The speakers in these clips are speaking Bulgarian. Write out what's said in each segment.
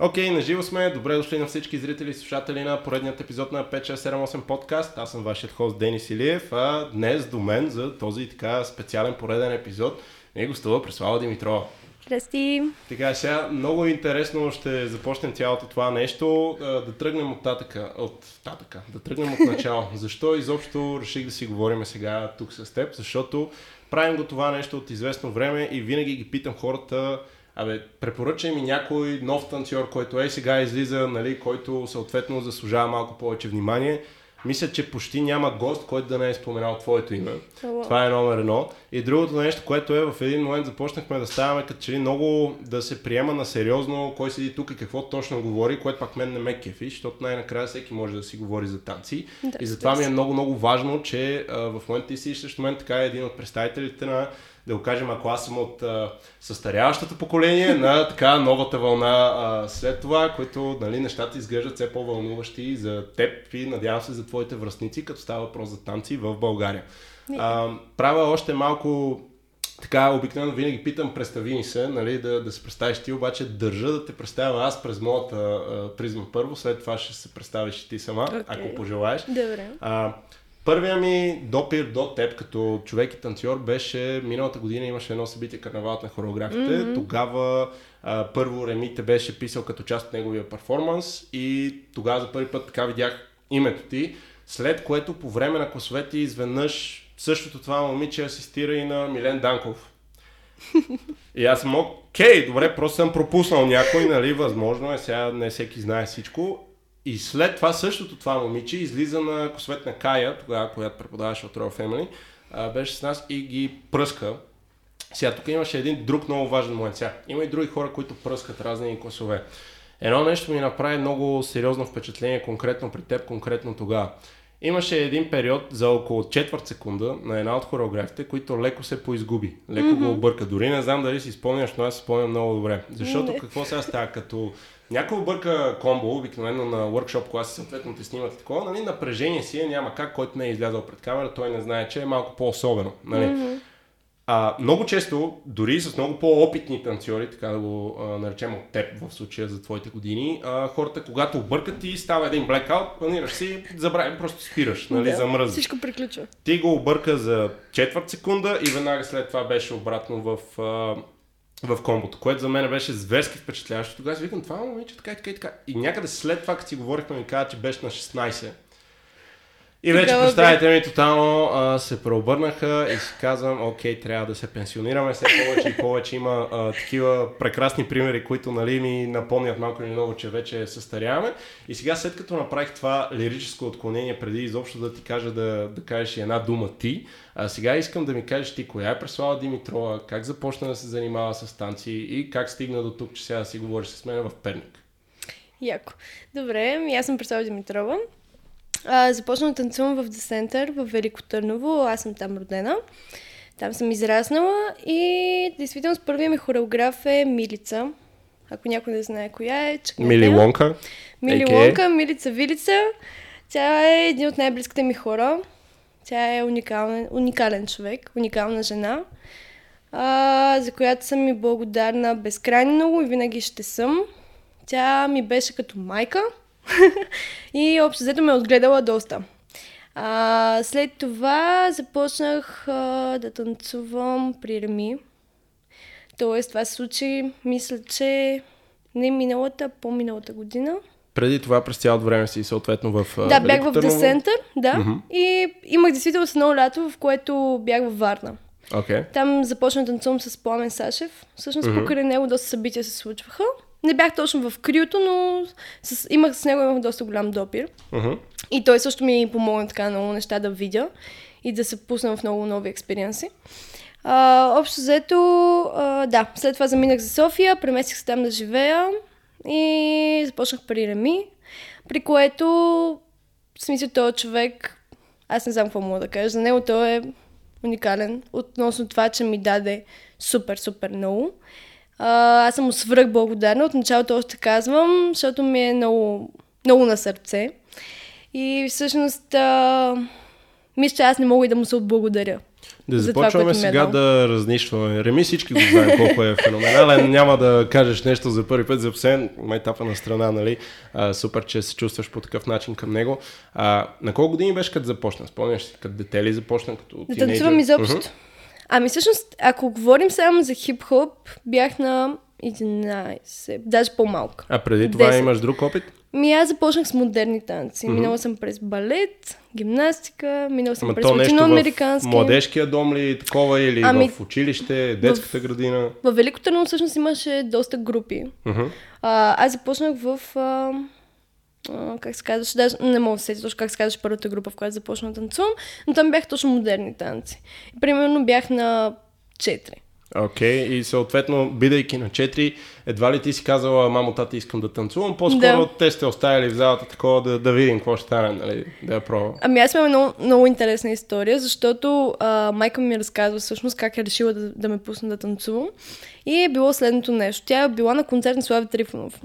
Окей, okay, наживо сме. Добре дошли на всички зрители и слушатели на поредният епизод на 5678 подкаст. Аз съм вашият хост Денис Илиев, а днес до мен за този така специален пореден епизод е гостува Преслава Димитрова. Здрасти! Така, сега много интересно ще започнем цялото това нещо. Да тръгнем от татъка, от татъка, да тръгнем от начало. Защо изобщо реших да си говорим сега тук с теб? Защото правим го това нещо от известно време и винаги ги питам хората, Абе, препоръчай ми някой нов танцор, който е сега излиза, нали, който съответно заслужава малко повече внимание. Мисля, че почти няма гост, който да не е споменал твоето име. Oh. Това е номер едно. И другото нещо, което е, в един момент започнахме да ставаме като че ли много да се приема на сериозно кой седи тук и какво точно говори, което пак мен не ме кефи, защото най-накрая всеки може да си говори за танци. Да, и затова ми е много, много важно, че а, в момента ти си също мен така е един от представителите на да го кажем, ако аз съм от а, състаряващото поколение на така новата вълна а, след това, които нали, нещата изглеждат все по-вълнуващи за теб и надявам се за твоите връзници, като става въпрос за танци в България. А, правя още малко така, обикновено винаги питам, представи ни се, нали, да, да се представиш ти, обаче държа да те представя аз през моята а, призма първо, след това ще се представиш и ти сама, okay. ако пожелаеш. Добре. А, Първия ми допир до теб като човек и танцор беше миналата година имаше едно събитие карнавалът на хореографите. Mm-hmm. Тогава а, първо Реми те беше писал като част от неговия перформанс и тогава за първи път така видях името ти. След което по време на класовете изведнъж същото това момиче асистира и на Милен Данков. И аз съм окей, добре, просто съм пропуснал някой, нали, възможно е, сега не всеки знае всичко. И след това същото това момиче излиза на косвет на Кая, тогава, която преподаваше от Royal Family, беше с нас и ги пръска. Сега, тук имаше един друг много важен момент. Сега, има и други хора, които пръскат разни класове. Едно нещо ми направи много сериозно впечатление, конкретно при теб, конкретно тогава. Имаше един период за около четвърт секунда на една от хореографите, които леко се поизгуби. Леко mm-hmm. го обърка. Дори не знам дали си спомняш, но аз си спомням много добре. Защото какво сега става? Като някой обърка комбо, обикновено на workshop класи, съответно те снимат такова, нали, напрежение си е, няма как, който не е излязъл пред камера, той не знае, че е малко по-особено. Нали. Mm-hmm. А, много често, дори с много по-опитни танцори, така да го а, наречем от теб в случая за твоите години, а, хората, когато объркат ти, става един блекаут, планираш си, забравя, просто спираш, нали, да, замръзваш. Всичко приключва. Ти го обърка за четвърт секунда и веднага след това беше обратно в а, в комбото, което за мен беше зверски впечатляващо. Тогава си викам, това момиче така и така и така. И някъде след това, като си говорихме, ми каза, че беше на 16. И вече представите ми тотално а, се преобърнаха и си казвам, окей, трябва да се пенсионираме все повече и повече. Има а, такива прекрасни примери, които нали, ми напомнят малко или много, че вече състаряваме. И сега, след като направих това лирическо отклонение, преди изобщо да ти кажа да, да кажеш една дума ти, а сега искам да ми кажеш ти, коя е Преслава Димитрова, как започна да се занимава с танци и как стигна до тук, че сега да си говориш с мен в Перник. Яко. Добре, аз съм Преслава Димитрова. А, започнах да танцувам в Десентър в Велико Търново. Аз съм там родена. Там съм израснала и действително с първия ми хореограф е Милица. Ако някой не знае коя е, чакайте. Мили Лонка. Мили Лонка, Милица Вилица. Тя е един от най-близките ми хора. Тя е уникален, уникален човек, уникална жена, а, за която съм ми благодарна безкрайно много и винаги ще съм. Тя ми беше като майка и общо взето ме е отгледала доста. А, след това започнах а, да танцувам при Реми. Тоест, това се случи, мисля, че не миналата, по-миналата година. Преди това през цялото време си съответно в Да, бях в Десентър, да. Mm-hmm. И имах действително едно лято, в което бях във Варна. Okay. Там започна да танцувам с Пламен Сашев. Всъщност mm-hmm. покрай него доста събития се случваха. Не бях точно в криото, но с, имах с него имах доста голям допир. Uh-huh. И той също ми помогна така много неща да видя и да се пусна в много нови експериенси. А, общо взето, а, да, след това заминах за София, преместих се там да живея и започнах при Реми, при което, в смисъл, този човек, аз не знам какво мога да кажа, за него той е уникален, относно това, че ми даде супер, супер много. А, аз съм свръх благодарна. От началото още казвам, защото ми е много, много на сърце. И всъщност, а, мисля, че аз не мога и да му се отблагодаря. Да за това, започваме ми е сега дал. да разнищваме. Реми всички го знаем колко е феноменален. Няма да кажеш нещо за първи път за псен. Майтапа на страна, нали? А, супер, че се чувстваш по такъв начин към него. А, на колко години беше като започна? Спомняш си, като дете ли започна? Като Да танцувам изобщо. Мгм. Ами всъщност, ако говорим само за хип-хоп, бях на 11, даже по-малка. А преди това 10. имаш друг опит? Ми аз започнах с модерни танци. Минала съм през балет, гимнастика, минала съм Ама през в латиноамерикански. младежкия дом ли такова или Ами, в училище, детската градина? В Велико Търново всъщност имаше доста групи. Мгм. А, аз започнах в... А, как се казваше, даже не мога да се сетя точно как се казваше първата група, в която започнах да танцувам, но там бях точно модерни танци. Примерно бях на 4. Окей, и съответно, бидейки на 4, едва ли ти си казала, мамо, тати, искам да танцувам, по-скоро Да. те сте оставили в залата такова да, да видим какво ще стане, нали, да я пробвам. Ами аз имам много, много интересна история, защото а, майка ми разказва всъщност как е решила да, да ме пусне да танцувам. И е било следното нещо. Тя е била на концерт на Слави Трифонов.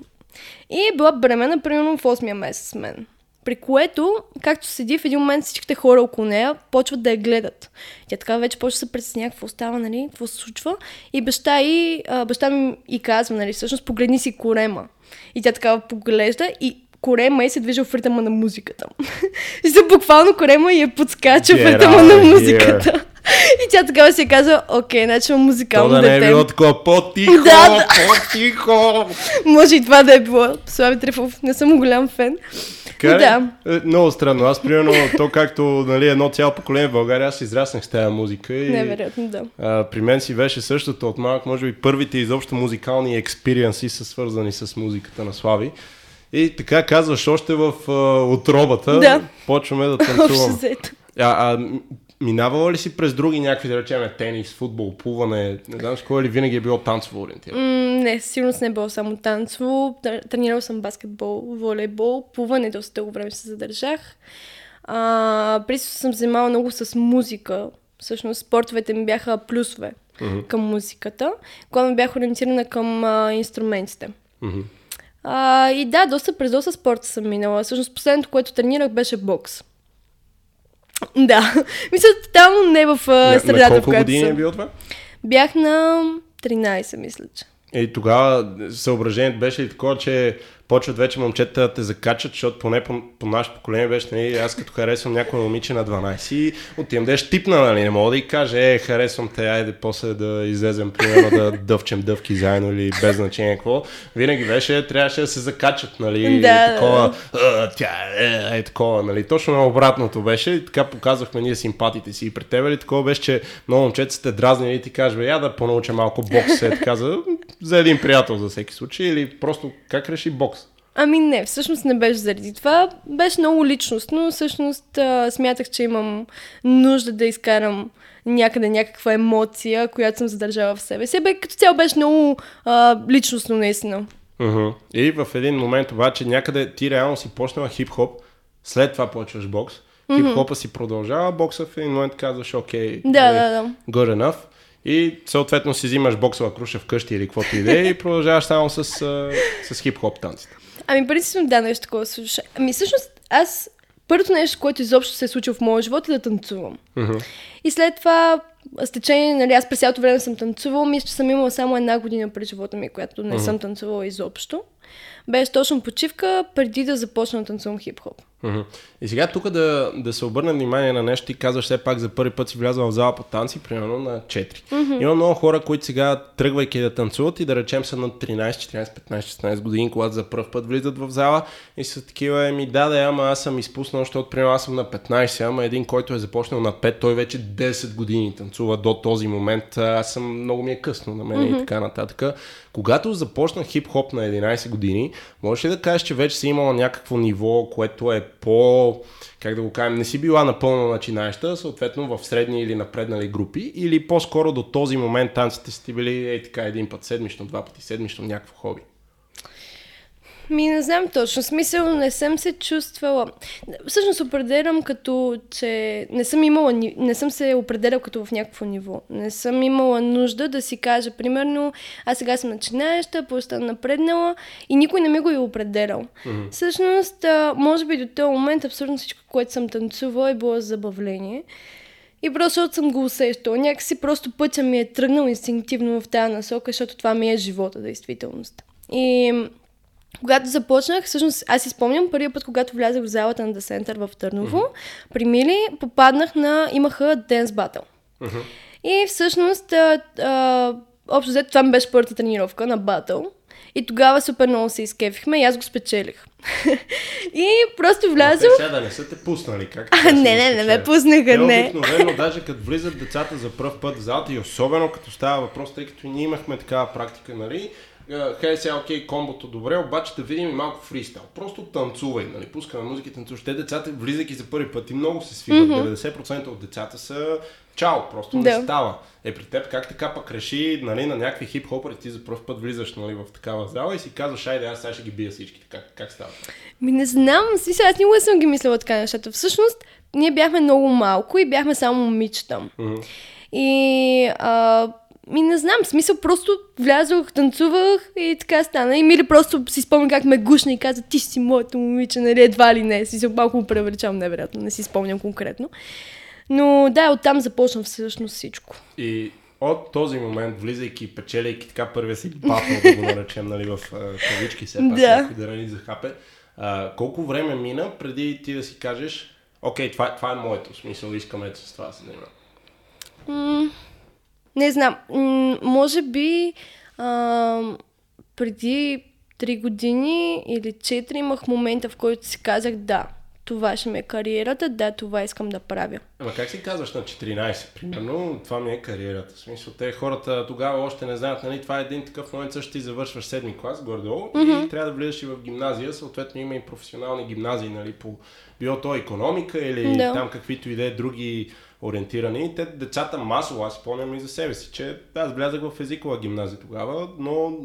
И е била бремена примерно в 8-я месец с мен. При което, както седи, в един момент всичките хора около нея почват да я гледат. Тя така вече почва да се притеснява какво става, нали, какво се случва. И баща, и, а, баща ми и казва, нали, всъщност погледни си корема. И тя така поглежда и корема и се движи в ритъма на музиката. и се буквално корема и я подскача в ритъма на музиката. и тя тогава си казва, окей, значи имам То музикално да не е било такова по-тихо, Да, по-тихо. Може и това да е било. Слави Трифов, не съм голям фен. Така? Да. Е, много странно. Аз, примерно, то както нали, едно цяло поколение в България, аз израснах с тази музика. И, Невероятно, да. а, при мен си беше същото от малък. Може би първите изобщо музикални експириенси са свързани с музиката на Слави. И така казваш, още в а, отробата Да. почваме да танцуваме. А, а минавала ли си през други някакви, да речем, тенис, футбол, плуване, не знам с кой ли винаги е било танцово ориентирано? М, не, със сигурност не е било само танцово. Тр- Тренирал съм баскетбол, волейбол, плуване доста дълго време се задържах. А, при това съм занимавала много с музика. Всъщност спортовете ми бяха плюсове Мгм. към музиката, когато бях ориентирана към а, инструментите. Мгм. А, и да, доста през доста спорта съм минала. Всъщност последното, което тренирах, беше бокс. Да. Мисля, тотално не в а, На, на средата, в колко която години е съм. било това? Бях на 13, мисля, че. И тогава съображението беше ли такова, че почват вече момчета да те закачат, защото поне по, по наше поколение беше, нали, аз като харесвам някой момиче на 12 и отивам да е щипна, нали, не мога да й каже, е, харесвам те, айде после да излезем, примерно да дъвчем дъвки заедно или без значение какво. Винаги беше, трябваше да се закачат, нали, Да, да, такова, «А, тя е, е, такова, нали, точно на обратното беше и така показвахме ние симпатите си и при тебе ли такова беше, че много момчета сте дразнили и ти бе, я да понауча малко бокс, е така за, за един приятел за всеки случай или просто как реши бокс? Ами не, всъщност не беше заради това. Беше много личностно. Всъщност а, смятах, че имам нужда да изкарам някъде някаква емоция, която съм задържала в себе си. Бе, като цяло беше много а, личностно, наистина. Мгм. И в един момент обаче някъде ти реално си почнала хип-хоп, след това почваш бокс. Хип-хопа си продължава, бокса в един момент казваш, окей, Да, нали, да, да. good enough. И съответно си взимаш боксова круша вкъщи или каквото и да е и продължаваш само с, с хип-хоп танците. Ами, принципно, да, нещо такова се случва. Ами, всъщност, аз първото нещо, което изобщо се е случило в моя живот е да танцувам. Мгм. И след това, с течение, нали, аз през цялото време съм танцувала, мисля, че съм имала само една година през живота ми, която не съм танцувала изобщо. Беше точно почивка, преди да започна да танцувам хип-хоп. И сега тук да, да се обърне внимание на нещо, ти казваш все пак за първи път си влязла в зала по танци, примерно на 4. Има много хора, които сега тръгвайки да танцуват и да речем са на 13, 14, 15, 16 години, когато за първ път влизат в зала и са такива, еми да, да, ама аз съм изпуснал, защото примерно аз съм на 15, ама един, който е започнал на 5, той вече 10 години танцува до този момент, аз съм много ми е късно на мен и така нататък. Когато започнах хип-хоп на 11 години, можеш ли да кажеш, че вече си имала някакво ниво, което е по, как да го кажем, не си била напълно начинаеща, съответно в средни или напреднали групи, или по-скоро до този момент танците сте били ей така един път седмично, два пъти седмично, някакво хоби? Ми не знам точно. Смисъл, не съм се чувствала. Всъщност определям като, че не съм имала, не съм се определял като в някакво ниво. Не съм имала нужда да си кажа, примерно, аз сега съм начинаеща, съм напреднала и никой не ми го е определял. Mm-hmm. Всъщност, може би до този момент абсолютно всичко, което съм танцувала е било забавление. И просто защото съм го усещала. Някакси просто пътя ми е тръгнал инстинктивно в тази насока, защото това ми е живота, действителност. И когато започнах, всъщност аз си спомням първият път, когато влязах в залата на The Center в Търново, mm-hmm. при Мили, попаднах на... имаха Dance Battle. Mm-hmm. И всъщност, а, а, общо взето, това ми беше първата тренировка на батъл. И тогава супер много се изкефихме и аз го спечелих. и просто влязох... Сега да не са те пуснали, как? А, не, не, не ме пуснаха, те не. Обикновено, даже като влизат децата за първ път в залата и особено като става въпрос, тъй като ние имахме такава практика, нали? Хей сега, окей, комбото добре, обаче да видим и малко фристайл. Просто танцувай, нали, пускаме музика танцуваш. Те децата, влизайки за първи път и много се свиват. Mm-hmm. 90% от децата са чао, просто да. не става. Е при теб как така пък реши нали, на някакви хип-хопъри, ти за първ път влизаш нали, в такава зала и си казваш, айде аз сега ще ги бия всички. Как, как става? Ми не знам, смисъл, аз никога съм ги мислила така нещата. Всъщност, ние бяхме много малко и бяхме само момичета. Mm-hmm. И а, ми не знам, смисъл просто влязох, танцувах и така стана. И Мили просто си спомня как ме гушна и каза, ти си моето момиче, нали, едва ли не. Си малко му превречам, невероятно, не си спомням конкретно. Но да, оттам започна всъщност всичко. И от този момент, влизайки, печелейки така първия си батъл, да го наречем, нали, в кавички, все пак, да. да нали захапе, а, колко време мина преди ти да си кажеш, окей, това, това е моето смисъл, искам ето с това да се занимавам? Не знам. М- може би а, преди 3 години или 4 имах момента, в който си казах да, това ще ми е кариерата, да, това искам да правя. Ама как си казваш на 14, примерно, това ми е кариерата? В смисъл, те хората тогава още не знаят, нали, това е един такъв момент, също ти завършваш седми клас, горе-долу, mm-hmm. и трябва да влизаш и в гимназия, съответно има и професионални гимназии, нали, по било то економика или да. там каквито и да е други ориентирани. Те, децата масово, аз спомням и за себе си, че аз влязах в езикова гимназия тогава, но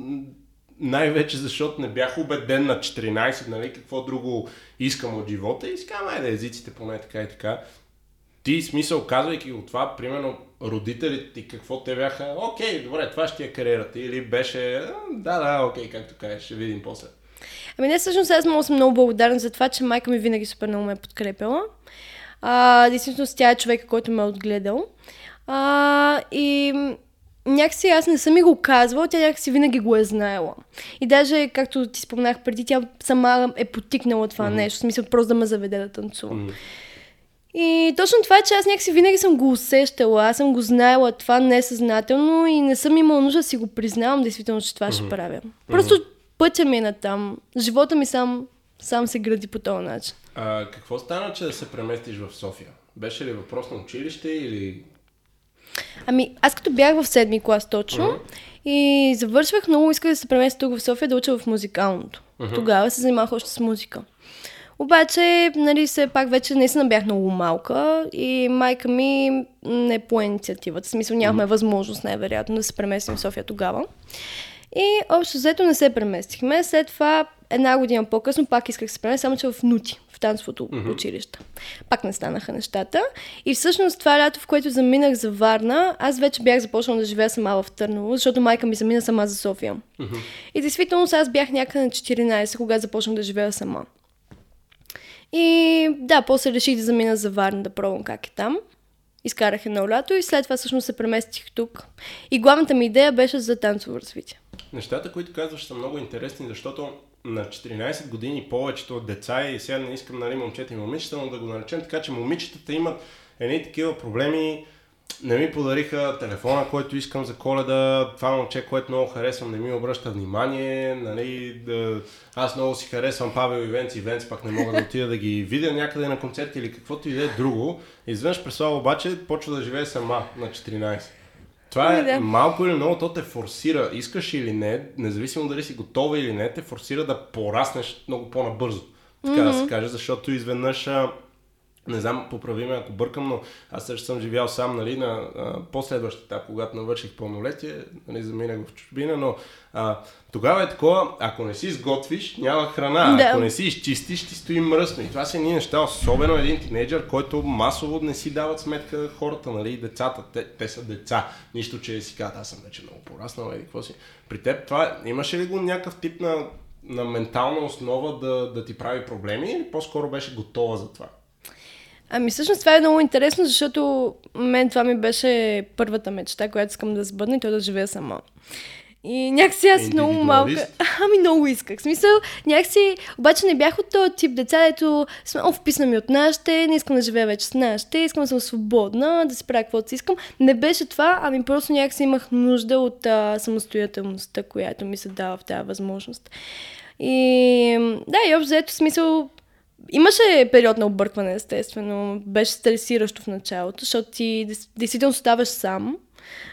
най-вече защото не бях убеден на 14, нали, какво друго искам от живота и казвам, айде езиците поне така и така. Ти смисъл, казвайки от това, примерно, родителите ти какво те бяха, окей, добре, това ще е кариерата. Или беше, да, да, окей, както кажеш, ще видим после. Ами не, всъщност аз много съм много благодарна за това, че майка ми винаги супер много ме е подкрепила. А, действително тя е човека, който ме е отгледал. А, и някакси аз не съм ми го казвала, тя някакси винаги го е знаела. И даже, както ти спомнах преди, тя сама е потикнала това mm-hmm. нещо, в смисъл просто да ме заведе да танцувам. Mm-hmm. И точно това е, че аз някакси винаги съм го усещала, аз съм го знаела това несъзнателно и не съм имала нужда да си го признавам, действително, че това mm-hmm. ще правя. Просто mm-hmm. пътя ми е на там. Живота ми сам, сам се гради по този начин. А, какво стана, че да се преместиш в София? Беше ли въпрос на училище или... Ами, аз като бях в седми клас точно uh-huh. и завършвах, много исках да се преместя тук в София да уча в музикалното. Uh-huh. Тогава се занимавах още с музика. Обаче, нали, все пак вече наистина бях много малка и майка ми не по инициативата. В смисъл нямахме uh-huh. възможност, най-вероятно, да се преместим в София тогава. И общо взето не се преместихме. След това една година по-късно пак исках да се преместя, само че в Нути, в танцовото mm-hmm. училище. Пак не станаха нещата. И всъщност това лято, в което заминах за Варна, аз вече бях започнала да живея сама в Търново, защото майка ми замина сама за София. Mm-hmm. И действително аз бях някъде на 14, когато започнах да живея сама. И да, после реших да замина за Варна да пробвам как е там. Изкарах едно лято и след това всъщност се преместих тук. И главната ми идея беше за танцово развитие. Нещата, които казваш, са много интересни, защото на 14 години повечето от деца и сега не искам нали, момчета и момичета, но да го наречем така, че момичетата имат едни такива проблеми, не ми подариха телефона, който искам за коледа, това момче, което много харесвам, не ми обръща внимание, нали, да... аз много си харесвам Павел и Венц и Венц, пак не мога да отида да ги видя някъде на концерт или каквото и да е друго. Изведнъж през това обаче почва да живее сама на 14. Това е да. малко или много, то те форсира, искаш или не, независимо дали си готова или не, те форсира да пораснеш много по-набързо. Така mm-hmm. да се каже, защото изведнъж не знам, поправи ме ако бъркам, но аз също съм живял сам нали, на а, последващия етап, когато навърших пълнолетие, нали, заминах в чужбина, но а, тогава е такова, ако не си изготвиш, няма храна, да. ако не си изчистиш, ти стои мръсно. И това са едни неща, особено един тинейджър, който масово не си дават сметка хората, нали, децата, те, те са деца. Нищо, че си казват, аз съм вече много пораснал, или какво си. При теб това, имаше ли го някакъв тип на, на ментална основа да, да ти прави проблеми или по-скоро беше готова за това? Ами всъщност това е много интересно, защото мен това ми беше първата мечта, която искам да сбъдна и то да живея сама. И някакси аз много малка... Ами много исках. Смисъл, някакси... Обаче не бях от този тип деца, ето сме, о, вписна ми от нашите, не искам да живея вече с нашите, искам да съм свободна, да си правя каквото си искам. Не беше това, ами просто някакси имах нужда от а, самостоятелността, която ми се дава в тази възможност. И да, и общо взето смисъл, Имаше период на объркване, естествено. Беше стресиращо в началото, защото ти действително ставаш сам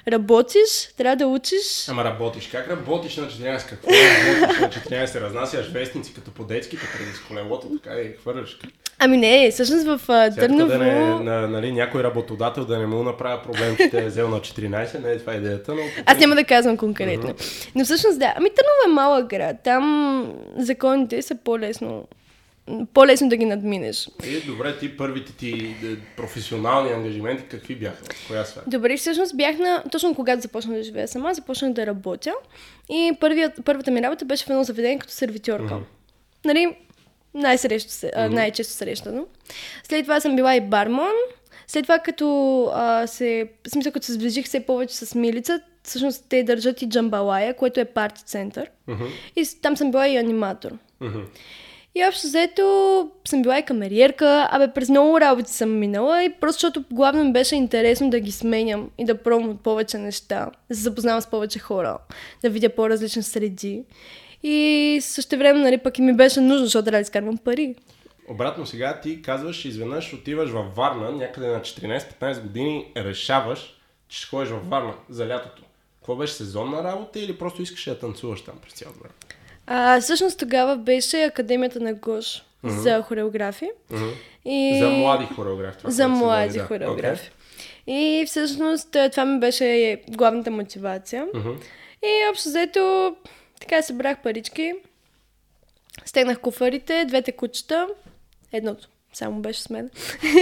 Работиш, трябва да учиш. Ама работиш. Как работиш на 14? Какво работиш на 14? Разнасяш вестници като по детските преди с колелото, така и хвърляш. Ами не, всъщност в uh, Търново... Да не, на, нали, някой работодател да не му направя проблем, че те е взел на 14, не е това идеята, но... Аз няма да казвам конкретно. Uh-huh. Но всъщност да, ами Търново е малък град, там законите са по-лесно по-лесно да ги надминеш. И добре, ти първите ти е, професионални ангажименти какви бяха? Коя сфера? Добре, всъщност бях на... Точно когато започнах да живея сама, започнах да работя. И първият, първата ми работа беше в едно заведение като сервитьорка. Mm-hmm. Нали, най-срещу, mm-hmm. най-често срещано. След това съм била и барман. След това, като а, се, в смисъл, като се сближих все повече с Милица, всъщност те държат и Джамбалая, което е парти център. Mm-hmm. И там съм била и аниматор. Mm-hmm. И общо взето съм била и камериерка, абе през много работи съм минала и просто защото главно ми беше интересно да ги сменям и да пробвам от повече неща, да се запознавам с повече хора, да видя по-различни среди. И също време, нали, пък и ми беше нужно, защото трябва да изкарвам пари. Обратно сега ти казваш, изведнъж отиваш във Варна, някъде на 14-15 години решаваш, че ще ходиш във Варна за лятото. Какво беше сезонна работа или просто искаш да танцуваш там през цялото време? А, всъщност тогава беше Академията на Гош mm-hmm. за хореографи. Mm-hmm. И... За млади хореографи. Това, за млади да. хореографи. Okay. И всъщност това ми беше главната мотивация. Mm-hmm. И общо взето така събрах парички, стегнах куфарите, двете кучета, едното само беше с мен.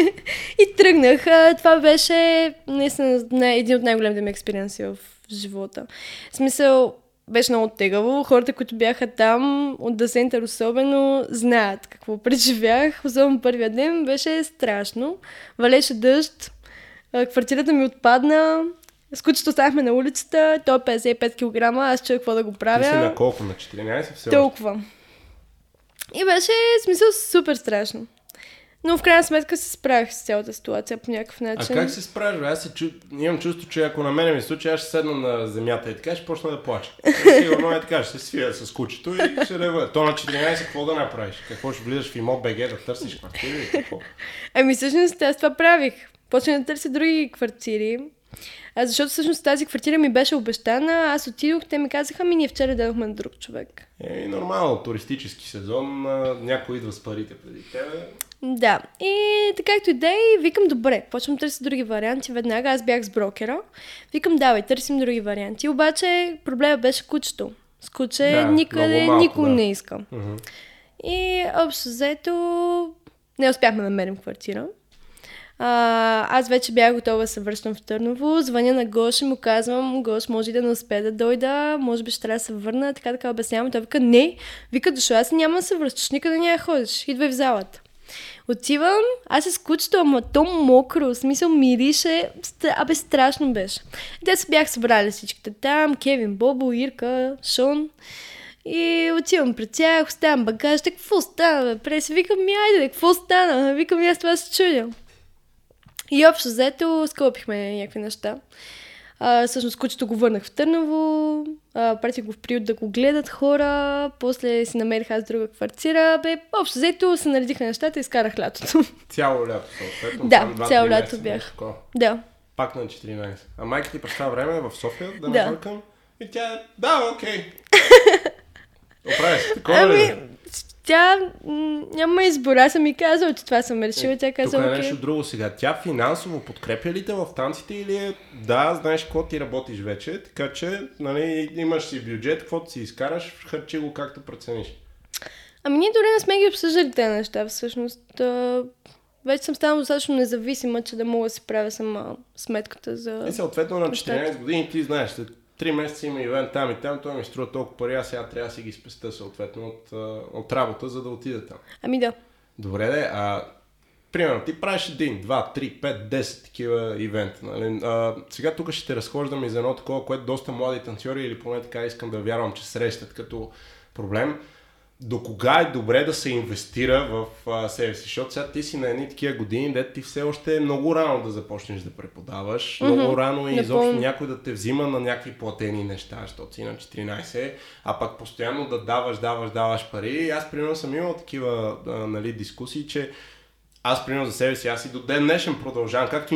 и тръгнах. Това беше наистина един от най-големите ми експериенси в живота. В смисъл, беше много тегаво. Хората, които бяха там, от Дасентър особено, знаят какво преживях. Особено първия ден беше страшно. Валеше дъжд, квартирата ми отпадна, с кучето останахме на улицата, той е 55 кг, аз чуя какво да го правя. Ти си на колко? На 14? Все Толкова. И беше, в смисъл, супер страшно. Но в крайна сметка се справих с цялата ситуация по някакъв начин. А как се справиш? Аз се чу... имам чувство, че ако на мене ми случи, аз ще седна на земята и така ще почна да плача. Сигурно е така, ще се свия с кучето и ще рева. То на 14 какво да направиш? Какво ще влизаш в имот БГ да търсиш квартири какво? Ами всъщност аз това правих. Почнах да търся други квартири. А защото всъщност тази квартира ми беше обещана, аз отидох, те ми казаха, ми ние вчера дадохме на друг човек. Е, нормално, туристически сезон, някой идва с парите преди тебе. Да, и така както и да е, викам добре, почвам да търся други варианти. Веднага аз бях с брокера. Викам, давай, търсим други варианти. Обаче проблема беше кучето. С куче да, никъде малко, никой да. не искам. Uh-huh. И общо взето не успяхме да намерим квартира. А, аз вече бях готова да се връщам в Търново. Звъня на Гош и му казвам, Гош, може да не успее да дойда, може би ще трябва да се върна, така така обяснявам. Той вика, не, вика, дошло, аз няма да се връщаш, никъде няма да ходиш, идвай в залата. Отивам, аз се скучето, ама то мокро, в смисъл мирише, абе страшно беше. Те се бях събрали всичките там, Кевин, Бобо, Ирка, Шон. И отивам пред тях, оставям багаж, какво стана, бе? Прес, викам ми, айде, какво стана? Викам, аз това се чудя. И общо взето скълпихме някакви неща. А, всъщност кучето го върнах в Търново, а, пратих го в приют да го гледат хора, после си намерих аз друга квартира. Бе, общо взето се наредиха нещата и изкарах лятото. Цяло лято, съответно? Да, цяло лято бях. Да. Пак на 14. А майка ти през това време е в София, да, да. бъркам? И тя, да, окей. Оправи се, такова ами, ли? Тя няма избор. Аз съм и казала, че това съм решила. Тя каза, Тук е нещо друго сега. Тя финансово подкрепя ли те в танците или е да, знаеш какво ти работиш вече, така че нали, имаш си бюджет, каквото си изкараш, харчи го както прецениш. Ами ние дори не сме ги обсъждали тези неща, всъщност. вече съм станала достатъчно независима, че да мога да си правя сама сметката за... И съответно на 14 години ти знаеш, три месеца има ивент там и там, той ми струва толкова пари, а сега трябва да си ги спеста съответно от, от работа, за да отида там. Ами да. Добре, де, а примерно, ти правиш един, два, три, пет, десет такива ивента. Нали? А, сега тук ще те разхождам и за едно такова, което доста млади танцори или поне така искам да вярвам, че срещат като проблем до кога е добре да се инвестира в а, себе си, защото сега ти си на едни такива години, де ти все още е много рано да започнеш да преподаваш, mm-hmm. много рано и изобщо някой да те взима на някакви платени неща, защото си на 14, а пък постоянно да даваш, даваш, даваш пари. И аз примерно съм имал такива а, нали, дискусии, че аз примерно за себе си, аз и до ден днешен продължавам, както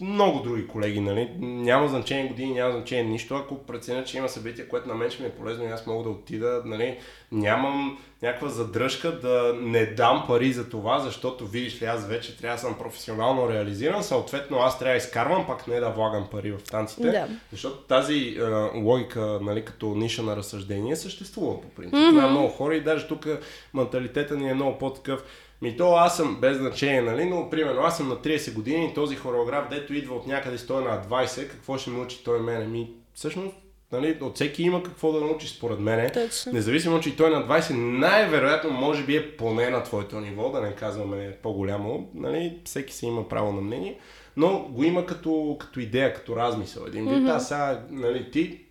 много други колеги, нали? Няма значение години, няма значение нищо. Ако преценя, че има събитие, което на мен ще ми е полезно и аз мога да отида, нали? Нямам някаква задръжка да не дам пари за това, защото видиш ли, аз вече трябва да съм професионално реализиран, съответно аз трябва да изкарвам, пак не да влагам пари в танците, да. защото тази е, логика, нали, като ниша на разсъждение съществува по принцип. Mm-hmm. Това е много хора и даже тук менталитета ни е много по-такъв ми то аз съм без значение, нали, но примерно аз съм на 30 години и този хореограф, дето идва от някъде стоя на 20, какво ще ме учи той мене? Ми, всъщност, нали, от всеки има какво да научи според мен. Независимо, че и той на 20 най-вероятно може би е поне на твоето ниво, да не казваме по-голямо, нали, всеки си има право на мнение, но го има като, като идея, като размисъл. Един вид, mm-hmm. сега, нали, ти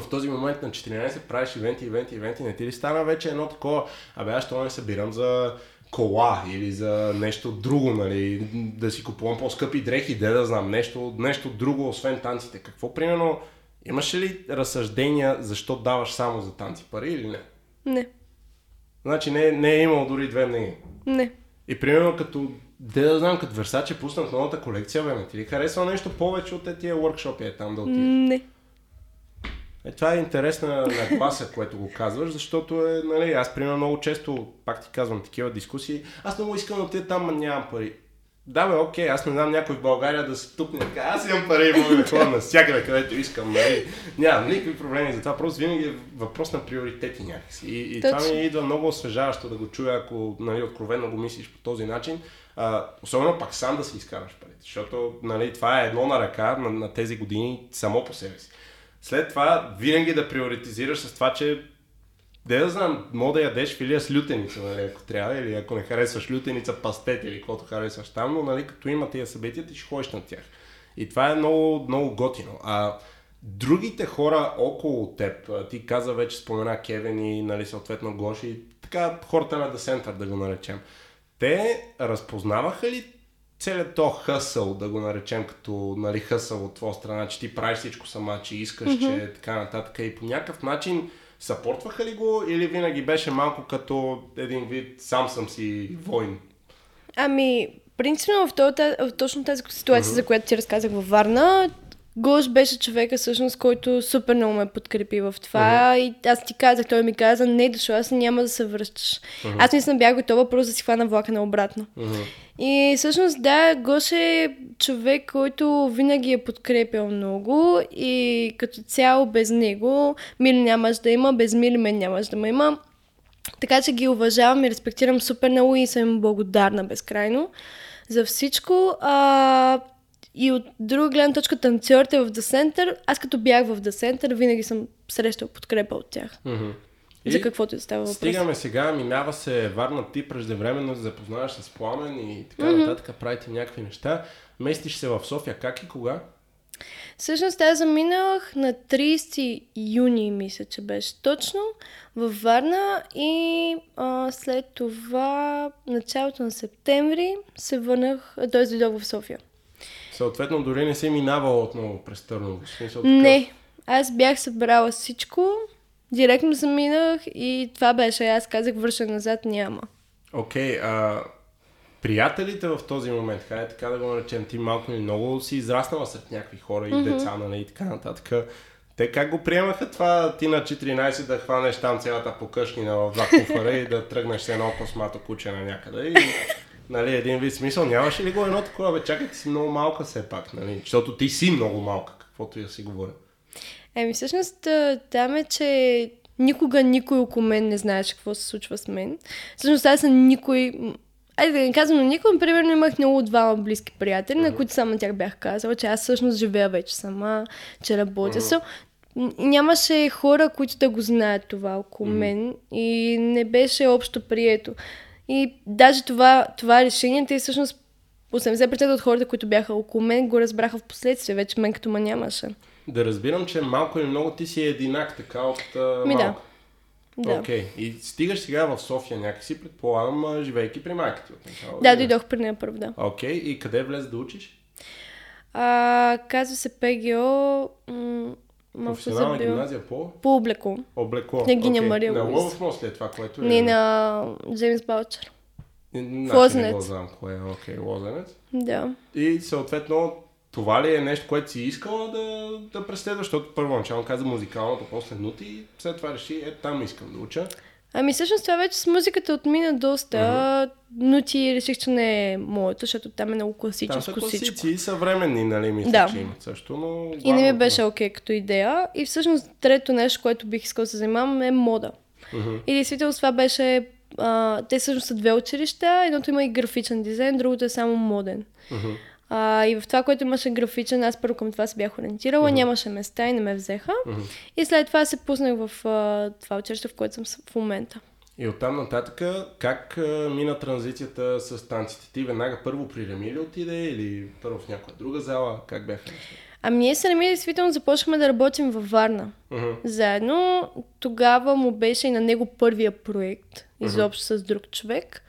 в този момент на 14 правиш ивенти, ивенти, ивенти, не ти ли стана вече едно такова, абе аз ще не събирам за кола или за нещо друго, нали, да си купувам по-скъпи дрехи, де да знам, нещо, нещо друго, освен танците. Какво, примерно, имаш ли разсъждения защо даваш само за танци пари или не? Не. Значи не, не е имал дори две мнения? Не. И примерно като, де да знам, като Версаче пуснат новата колекция, бе, не ти ли харесва нещо повече от тези workshop е там да отидеш? Не. Е, това е интересна нагласа, което го казваш, защото е, нали, аз примерно много често, пак ти казвам, такива дискусии, аз много искам да отида там, но нямам пари. Да, бе, окей, аз не знам някой в България да се тупне така, аз имам пари мога да ходя навсякъде, където искам, нали? Нямам никакви проблеми за това, просто винаги е въпрос на приоритети някакси. И, и това ми идва много освежаващо да го чуя, ако нали, откровенно го мислиш по този начин. А, особено пак сам да си изкараш парите, защото нали, това е едно на ръка на, на тези години само по себе си. След това винаги да приоритизираш с това, че де да знам, мога да ядеш филия с лютеница, нали, ако трябва, или ако не харесваш лютеница, пастет или каквото харесваш там, но нали, като има тия събития, ти ще ходиш на тях. И това е много, много готино. А другите хора около теб, ти каза вече, спомена Кевин и нали, съответно Гоши, така хората на Center да го наречем. Те разпознаваха ли целият то хъсъл, да го наречем като нали, хъсъл от твоя страна, че ти правиш всичко сама, че искаш, mm-hmm. че така нататък и по някакъв начин съпортваха ли го или винаги беше малко като един вид сам съм си войн? Ами, принципно в, това, в точно тази ситуация, mm-hmm. за която ти разказах във Варна, Гош беше човека, всъщност, който супер много ме подкрепи в това. Uh-huh. И аз ти казах, той ми каза, не дошла, аз няма да се връщаш. Uh-huh. Аз наистина бях готова просто да си хвана влака на обратно. Uh-huh. И всъщност, да, Гош е човек, който винаги е подкрепял много и като цяло без него мили нямаш да има, без мили мен нямаш да ме има. Така че ги уважавам и респектирам супер много и съм благодарна безкрайно за всичко. А, и от друга гледна точка, танцорите в The Center, аз като бях в The Center, винаги съм срещал подкрепа от тях. Mm-hmm. За каквото и става въпрос. Стигаме сега, минава се Варна ти преждевременно да запознаваш с Пламен и така mm-hmm. нататък, правите някакви неща. Местиш се в София. Как и кога? Всъщност аз заминах на 30 юни, мисля, че беше точно, във Варна и а, след това, началото на септември, се върнах, т.е. дойдох в София. Съответно, дори не си минавала отново през Търново. Не, аз бях събрала всичко, директно заминах и това беше. Аз казах, върша назад, няма. Окей, okay, а приятелите в този момент, хайде така да го наречем, ти малко или много си израснала сред някакви хора и mm-hmm. деца, нали, и така нататък. Те как го приемаха това ти на 14 да хванеш там цялата покъшнина в два куфара и да тръгнеш с едно космато куче на някъде и нали, един вид смисъл. Нямаше ли го едно такова, бе, чакай, ти си много малка все пак, нали? Защото ти си много малка, каквото и да си говоря. Еми, всъщност, там е, че никога никой около мен не знаеше какво се случва с мен. Всъщност, аз съм никой... Айде да не казвам на никой, примерно имах много двама близки приятели, mm-hmm. на които само тях бях казала, че аз всъщност живея вече сама, че работя. Mm-hmm. нямаше хора, които да го знаят това около mm-hmm. мен и не беше общо прието. И даже това, това решение, те всъщност 80% от хората, които бяха около мен, го разбраха в последствие. Вече мен като ма нямаше. Да разбирам, че малко или много ти си единак, така от uh, Ми да. малко. Да. Окей. И стигаш сега в София някакси, предполагам, а, живейки при майка ти. Да, или? дойдох при нея първо, да. Окей. И къде влезе да учиш? А, казва се ПГО. М- малко Професионална забила. гимназия по По облекло. облекло. Княгиня Окей. Мария На Луис. Лъвов мост ли е това, което е? Не на Джеймс Балчер. Значи Не го Лозенец. знам кое е. Окей, Лозенец. Да. И съответно, това ли е нещо, което си искала да, да преследваш? Защото първоначално каза музикалното, после нути и след това реши, е там искам да уча. Ами всъщност това вече с музиката отмина доста, но ти реших, че не е моето, защото там е много Там са класическо всичко. класици и съвременни, нали, мисля, Да. че имат също, но... И не ми беше окей като идея. И всъщност трето нещо, което бих искал да се занимавам е мода. Мгм. И действително това беше... А, те всъщност са две училища. Едното има и графичен дизайн, другото е само моден. Мгм. А, и в това, което имаше графичен, аз първо към това се бях ориентирала, нямаше места и не ме взеха. Мгм. И след това се пуснах в а, това училище, в което съм в момента. И оттам нататък, как а, мина транзицията с танците? Ти веднага първо при Реми ли отиде или първо в някоя друга зала? Как бяха нещата? Ами ние с Реми действително започнахме да работим във Варна. Мгм. Заедно тогава му беше и на него първия проект, изобщо с друг човек.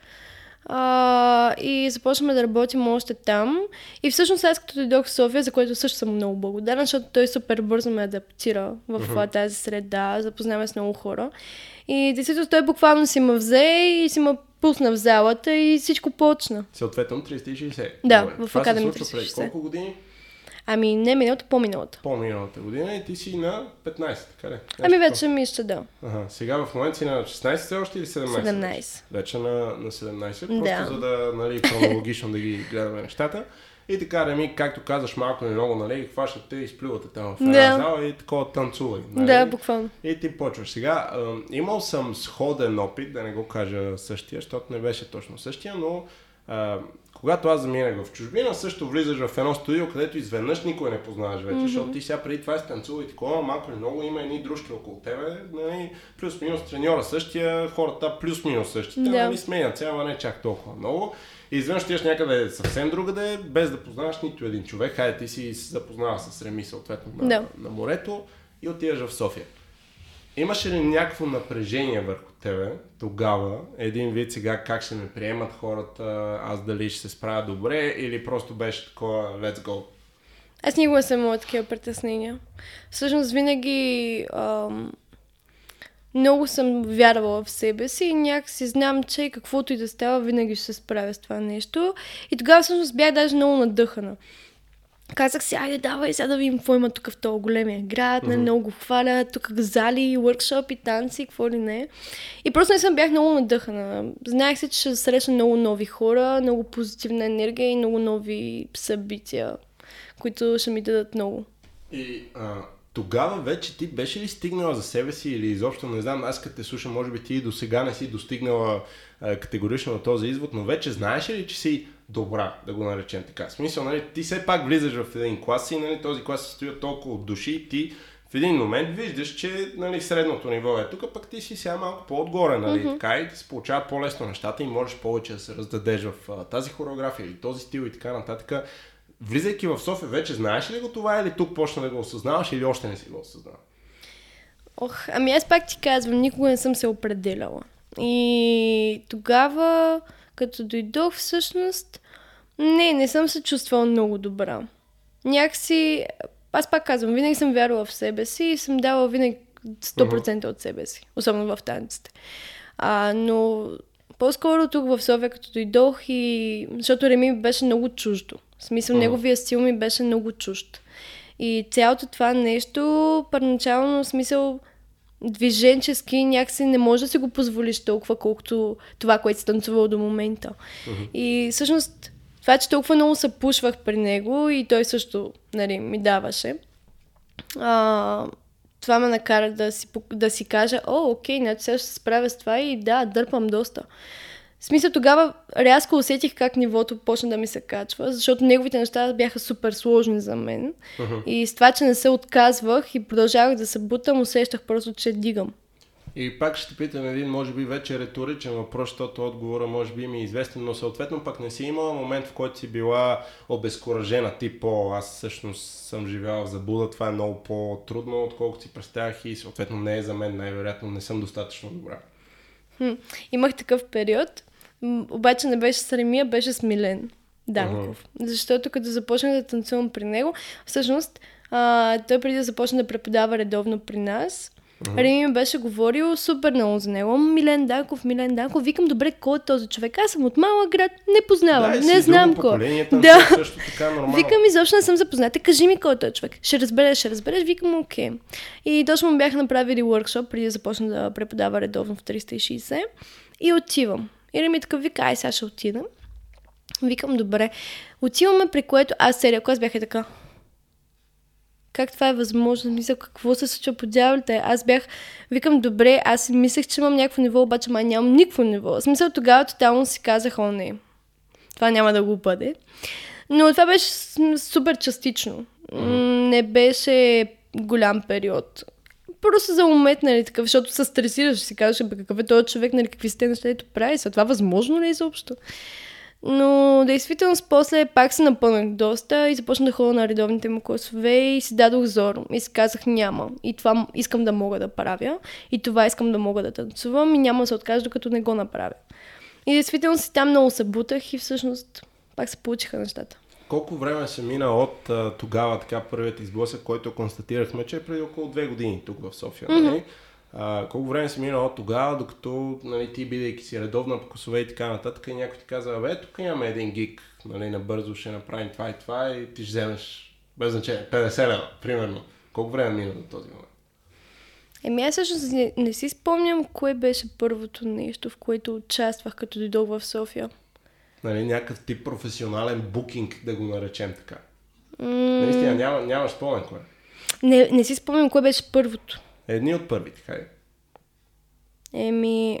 А, и започнахме да работим още там. И всъщност аз като дойдох в София, за което също съм много благодарна, защото той супер бързо ме адаптира в а, тази среда, запознаваме с много хора. И действително той буквално си ме взе и си ме пусна в залата и всичко почна. Съответно 360. Да, Добре. в Това се случва преди 360. колко години? Ами не миналото, по-миналото. По-миналата година и ти си на 15, така ли? Нещо Ами такова. вече мисля, да. Ага, сега в момента си на 16 все още или 17? 17. Вече на, на 17, просто Да. за да, нали, хронологично да ги гледаме нещата. И така, Реми, както казваш малко или много, нали, хващате и изплювате там в една Да. зала и такова танцувай. Нали? Да, буквално. И ти почваш. Сега, а, имал съм сходен опит, да не го кажа същия, защото не беше точно същия, но когато аз заминах в чужбина, също влизаш в едно студио, където изведнъж никой не познаваш вече, mm-hmm. защото ти сега преди това си танцува и такова, малко или много има едни дружки около тебе, нали, плюс-минус треньора същия, хората плюс-минус същите, Да. нали, сменят ама не чак толкова много. И изведнъж отиваш някъде съвсем другаде, без да познаваш нито един човек. Хайде, ти си се запознава с Реми, съответно, на, Да. на морето и отиваш в София. Имаше ли някакво напрежение върху тебе тогава? Един вид сега как ще ме приемат хората, аз дали ще се справя добре или просто беше такова let's go? Аз никога съм имала такива притеснения. Всъщност винаги ам, много съм вярвала в себе си и някакси знам, че каквото и да става, винаги ще се справя с това нещо. И тогава всъщност бях даже много надъхана. Казах си, айде давай сега да видим какво има тук в този големия град, mm-hmm. много го хваля, тук зали, въркшопи, танци, какво ли не. И просто не съм бях много надъхана. Знаех се, че ще срещна много нови хора, много позитивна енергия и много нови събития, които ще ми дадат много. И а, тогава вече ти беше ли стигнала за себе си или изобщо не знам, аз като те слушам, може би ти и до сега не си достигнала а, категорично на този извод, но вече знаеш ли, че си добра, да го наречем така. В смисъл, нали, ти все пак влизаш в един клас и нали, този клас се стои от толкова от души и ти в един момент виждаш, че нали, средното ниво е тук, пък ти си сега малко по-отгоре, нали, mm-hmm. така и ти се получават по-лесно нещата и можеш повече да се раздадеш в а, тази хореография или този стил и така нататък. Влизайки в София, вече знаеш ли го това или тук почна да го осъзнаваш или още не си го осъзнал? Ох, ами аз пак ти казвам, никога не съм се определяла. И тогава, като дойдох всъщност, не, не съм се чувствала много добра. Някакси, аз пак казвам, винаги съм вярвала в себе си и съм дала винаги 100% от себе си, особено в танците. А, но по-скоро тук в София, като дойдох и... Защото Реми ми беше много чуждо. В смисъл, Мгм. неговия стил ми беше много чужд. И цялото това нещо, първоначално, в смисъл, движенчески някакси не може да си го позволиш толкова, колкото това, което си танцувал до момента. И всъщност, това, че толкова много се пушвах при него и той също нали, ми даваше, а, това ме накара да си, да си кажа, о, окей, значи сега ще се справя с това и да, дърпам доста. В смисъл тогава рязко усетих как нивото почна да ми се качва, защото неговите неща бяха супер сложни за мен. И с това, че не се отказвах и продължавах да се бутам, усещах просто, че дигам. И пак ще питам един, може би вече риторичен въпрос, защото отговора може би ми е известен, но съответно пък не си имала момент, в който си била обезкуражена, тип, о, аз всъщност съм живяла в заблуда, това е много по-трудно, отколкото си представях и съответно не е за мен, най-вероятно не съм достатъчно добра. Хм, имах такъв период, обаче не беше с Ремия, беше с Милен Данков. Uh-huh. Защото като започнах да танцувам при него, всъщност а, той преди да започне да преподава редовно при нас, Uh-huh. Реми ми беше говорил супер много за него. Милен Данков, Милен Данков. Викам, добре, кой е този човек? Аз съм от малък град, не познавам, да, не знам кой. Да. Също така нормално. Викам, изобщо не съм запозната. Кажи ми кой е този човек. Ще разбереш, ще разбереш. Викам, окей. И точно му бяха направили workshop, преди да започна да преподава редовно в 360. И отивам. И Реми така вика, ай, сега ще отида. Викам, добре. Отиваме, при което аз серия клас бях и така как това е възможно? Мисля, какво се случва по дяволите? Аз бях, викам, добре, аз мислех, че имам някакво ниво, обаче май нямам никакво ниво. В смисъл, тогава тотално си казах, о, не, това няма да го бъде. Но това беше супер частично. Не беше голям период. Просто за момент, нали, такъв, защото се стресираш, си казваш, бе, какъв е този човек, нали, какви сте неща, ето прави. Са това възможно ли е изобщо? Но действително после пак се напълнах доста и започнах да ходя на редовните му класове и си дадох зор. И си казах няма. И това искам да мога да правя. И това искам да мога да танцувам и няма да се откажа, докато не го направя. И действително си там много се бутах и всъщност пак се получиха нещата. Колко време се мина от а, тогава така първият изблъсък, който констатирахме, че е преди около две години тук в София, mm-hmm. нали? А, колко време си минало от тогава, докато нали, ти, бидейки си редовна по косове и така нататък, и някой ти каза, бе, тук имаме един гик, нали, набързо ще направим това и това и ти ще вземеш, без значение, 50 лева, примерно. Колко време мина до този момент? Еми аз всъщност не, не си спомням кое беше първото нещо, в което участвах, като дойдох в София. Нали, някакъв тип професионален букинг, да го наречем така. Mm. Наистина, няма, нямаш спомен кое. Не, не си спомням кое беше първото. Едни от първите, хайде. Еми...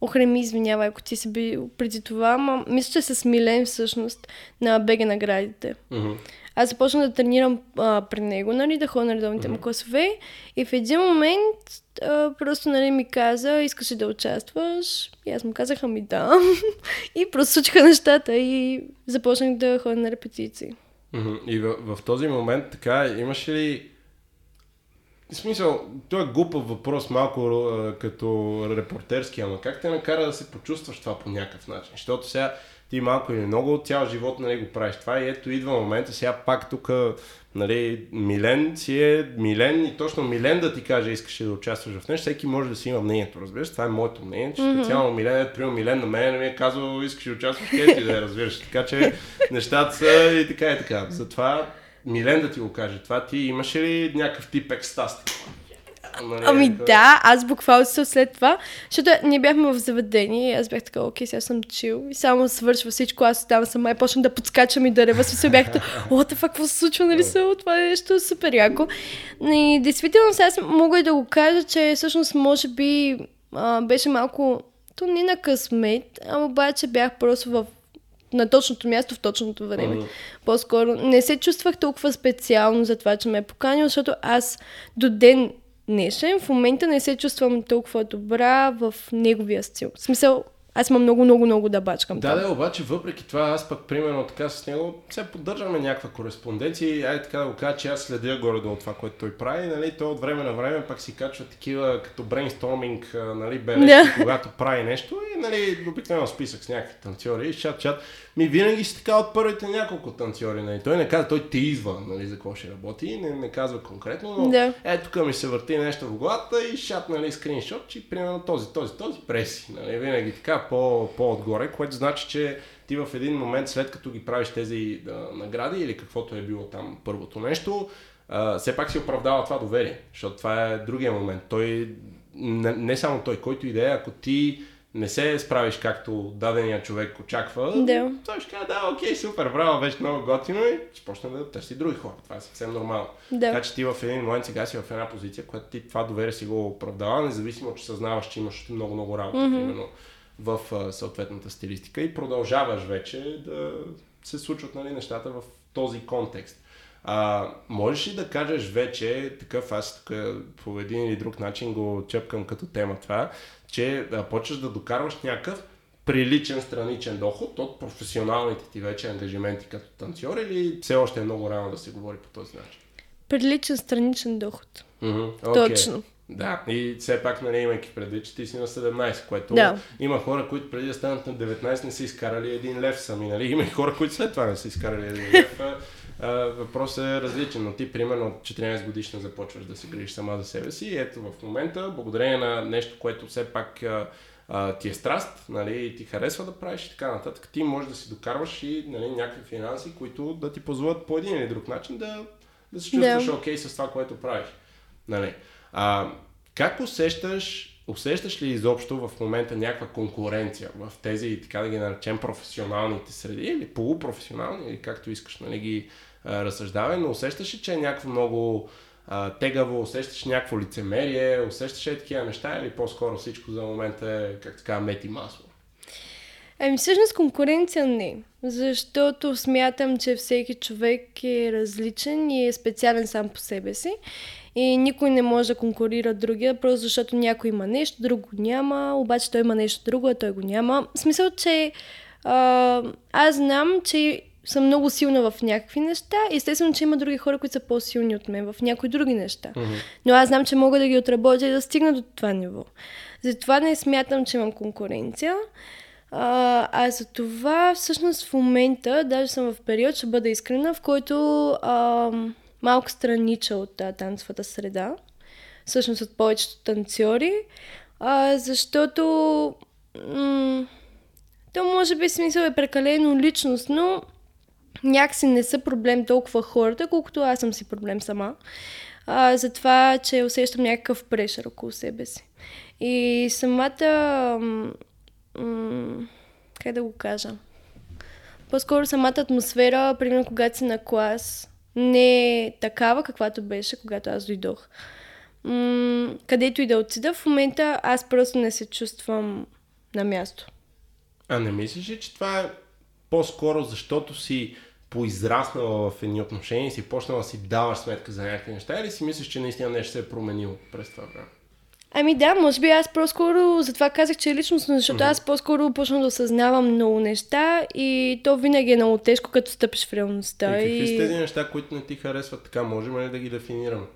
Охре ми извинявай, ако ти си бил преди това, ама мисля, че с Милен всъщност на бега наградите. Mm-hmm. Аз започнах да тренирам а, при него, нали, да ходя на редовните mm-hmm. му класове и в един момент а, просто нали, ми каза, искаш ли да участваш? И аз му казах, ами да. и просто случиха нещата и започнах да ходя на репетиции. Mm-hmm. И в, в този момент така, имаш ли в смисъл, това е глупав въпрос, малко а, като репортерски, ама как те накара да се почувстваш това по някакъв начин? Защото сега ти малко или много цял живот нали, го правиш това и ето идва момента, сега пак тук нали, Милен си е Милен и точно Милен да ти каже искаш да участваш в нещо, всеки може да си има мнението, разбираш, това е моето мнение, че mm-hmm. специално Милен, е приема Милен на мен не ми е казал искаш да участваш, къде ти да я разбираш, така че нещата са и така и така. Затова Милен да ти го каже това, ти имаше ли някакъв тип екстаз? Нали, ами да, аз буквално се след това, защото ние бяхме в заведение и аз бях така, окей, сега съм чил и само свършва всичко, аз там сама и почнах да подскачам и да рева се бях така, о, какво се случва, нали се, това е нещо супер яко. И действително сега мога и да го кажа, че всъщност може би а, беше малко, то не на късмет, а обаче бях просто в на точното място в точното време. Uh-huh. По-скоро не се чувствах толкова специално за това, че ме е поканил, защото аз до ден днешен в момента не се чувствам толкова добра в неговия стил. В смисъл, аз имам много, много, много да бачкам. Да, да, обаче въпреки това, аз пък примерно така с него, сега поддържаме някаква кореспонденция и айде така да го кажа, че аз следя горе-долу това, което той прави, нали, той от време на време пак си качва такива като брейнсторминг, нали, бележки, yeah. когато прави нещо и нали, обикновено списък с някакви танцори и чат, чат. Ми винаги си така от първите няколко танцори, нали. Той не казва, той те изва, нали, за какво ще работи, не, не казва конкретно, но yeah. е, тук ми се върти нещо в главата и шат, нали, скриншот, че примерно този, този, този преси, нали, винаги така по, по-отгоре, което значи, че ти в един момент, след като ги правиш тези да, награди или каквото е било там първото нещо, а, все пак си оправдава това доверие, защото това е другия момент. Той, не, не само той, който и да е, ако ти не се справиш както дадения човек очаква, да. той ще каже, да, окей, супер, браво, беше много готино и ще почне да търси други хора. Това е съвсем нормално. Да. Така че ти в един момент сега си в една позиция, която ти това доверие си го оправдава, независимо, че съзнаваш, че имаш много, много работа, mm-hmm. примерно в а, съответната стилистика и продължаваш вече да се случват нали, нещата в този контекст. А, можеш ли да кажеш вече, такъв аз тук по един или друг начин го чепкам като тема това, че да почваш да докарваш някакъв приличен страничен доход от професионалните ти вече ангажименти като танцор или все още е много рано да се говори по този начин? Приличен страничен доход. Mm-hmm. Okay. Точно. Да, и все пак, нали, имайки предвид, че ти си на 17, което Да. има хора, които преди да станат на 19 не са изкарали един лев сами, нали? Има и хора, които след това не са изкарали един лев. Въпросът е различен, но ти примерно от 14 годишна започваш да се грижиш сама за себе си и ето в момента, благодарение на нещо, което все пак а, а, ти е страст, нали, и ти харесва да правиш и така нататък, ти можеш да си докарваш и нали, някакви финанси, които да ти позволят по един или друг начин да, да се чувстваш Да. окей с това, което правиш. Нали. А, как усещаш, усещаш ли изобщо в момента някаква конкуренция в тези, така да ги наречем, професионалните среди или полупрофесионални, или както искаш, нали, ги а, разсъждавай, но усещаш ли, че е някакво много а, тегаво, усещаш някакво лицемерие, усещаш ли такива неща или по-скоро всичко за момента е, как така, мет и масло? Ами всъщност конкуренция не, защото смятам, че всеки човек е различен и е специален сам по себе си. И никой не може да конкурира другия, просто защото някой има нещо, друго няма, обаче той има нещо друго, а той го няма. В смисъл, че а, аз знам, че съм много силна в някакви неща. Естествено, че има други хора, които са по-силни от мен в някои други неща. Но аз знам, че мога да ги отработя и да стигна до това ниво. Затова не смятам, че имам конкуренция. А, а за това, всъщност, в момента, даже съм в период, ще бъда искрена, в който а, малко странича от а, танцовата среда, всъщност от повечето танцори, а, защото м- то може би смисъл е прекалено личност, но някакси не са проблем толкова хората, колкото аз съм си проблем сама. А, за това, че усещам някакъв прешър около себе си. И самата... м- как да го кажа? По-скоро самата атмосфера, примерно когато си на клас, не е такава, каквато беше, когато аз дойдох. М- където и да отида, в момента аз просто не се чувствам на място. А не мислиш ли, че това е по-скоро защото си поизраснала в едни отношения и си почнала да си даваш сметка за някакви неща или си мислиш, че наистина нещо се е променило през това време? Ами да, може би аз по-скоро, затова казах, че е личностно, защото аз по-скоро почна да осъзнавам много неща и то винаги е много тежко, като стъпиш в реалността. И какви са тези неща, които не ти харесват така? Можем ли да ги дефинираме?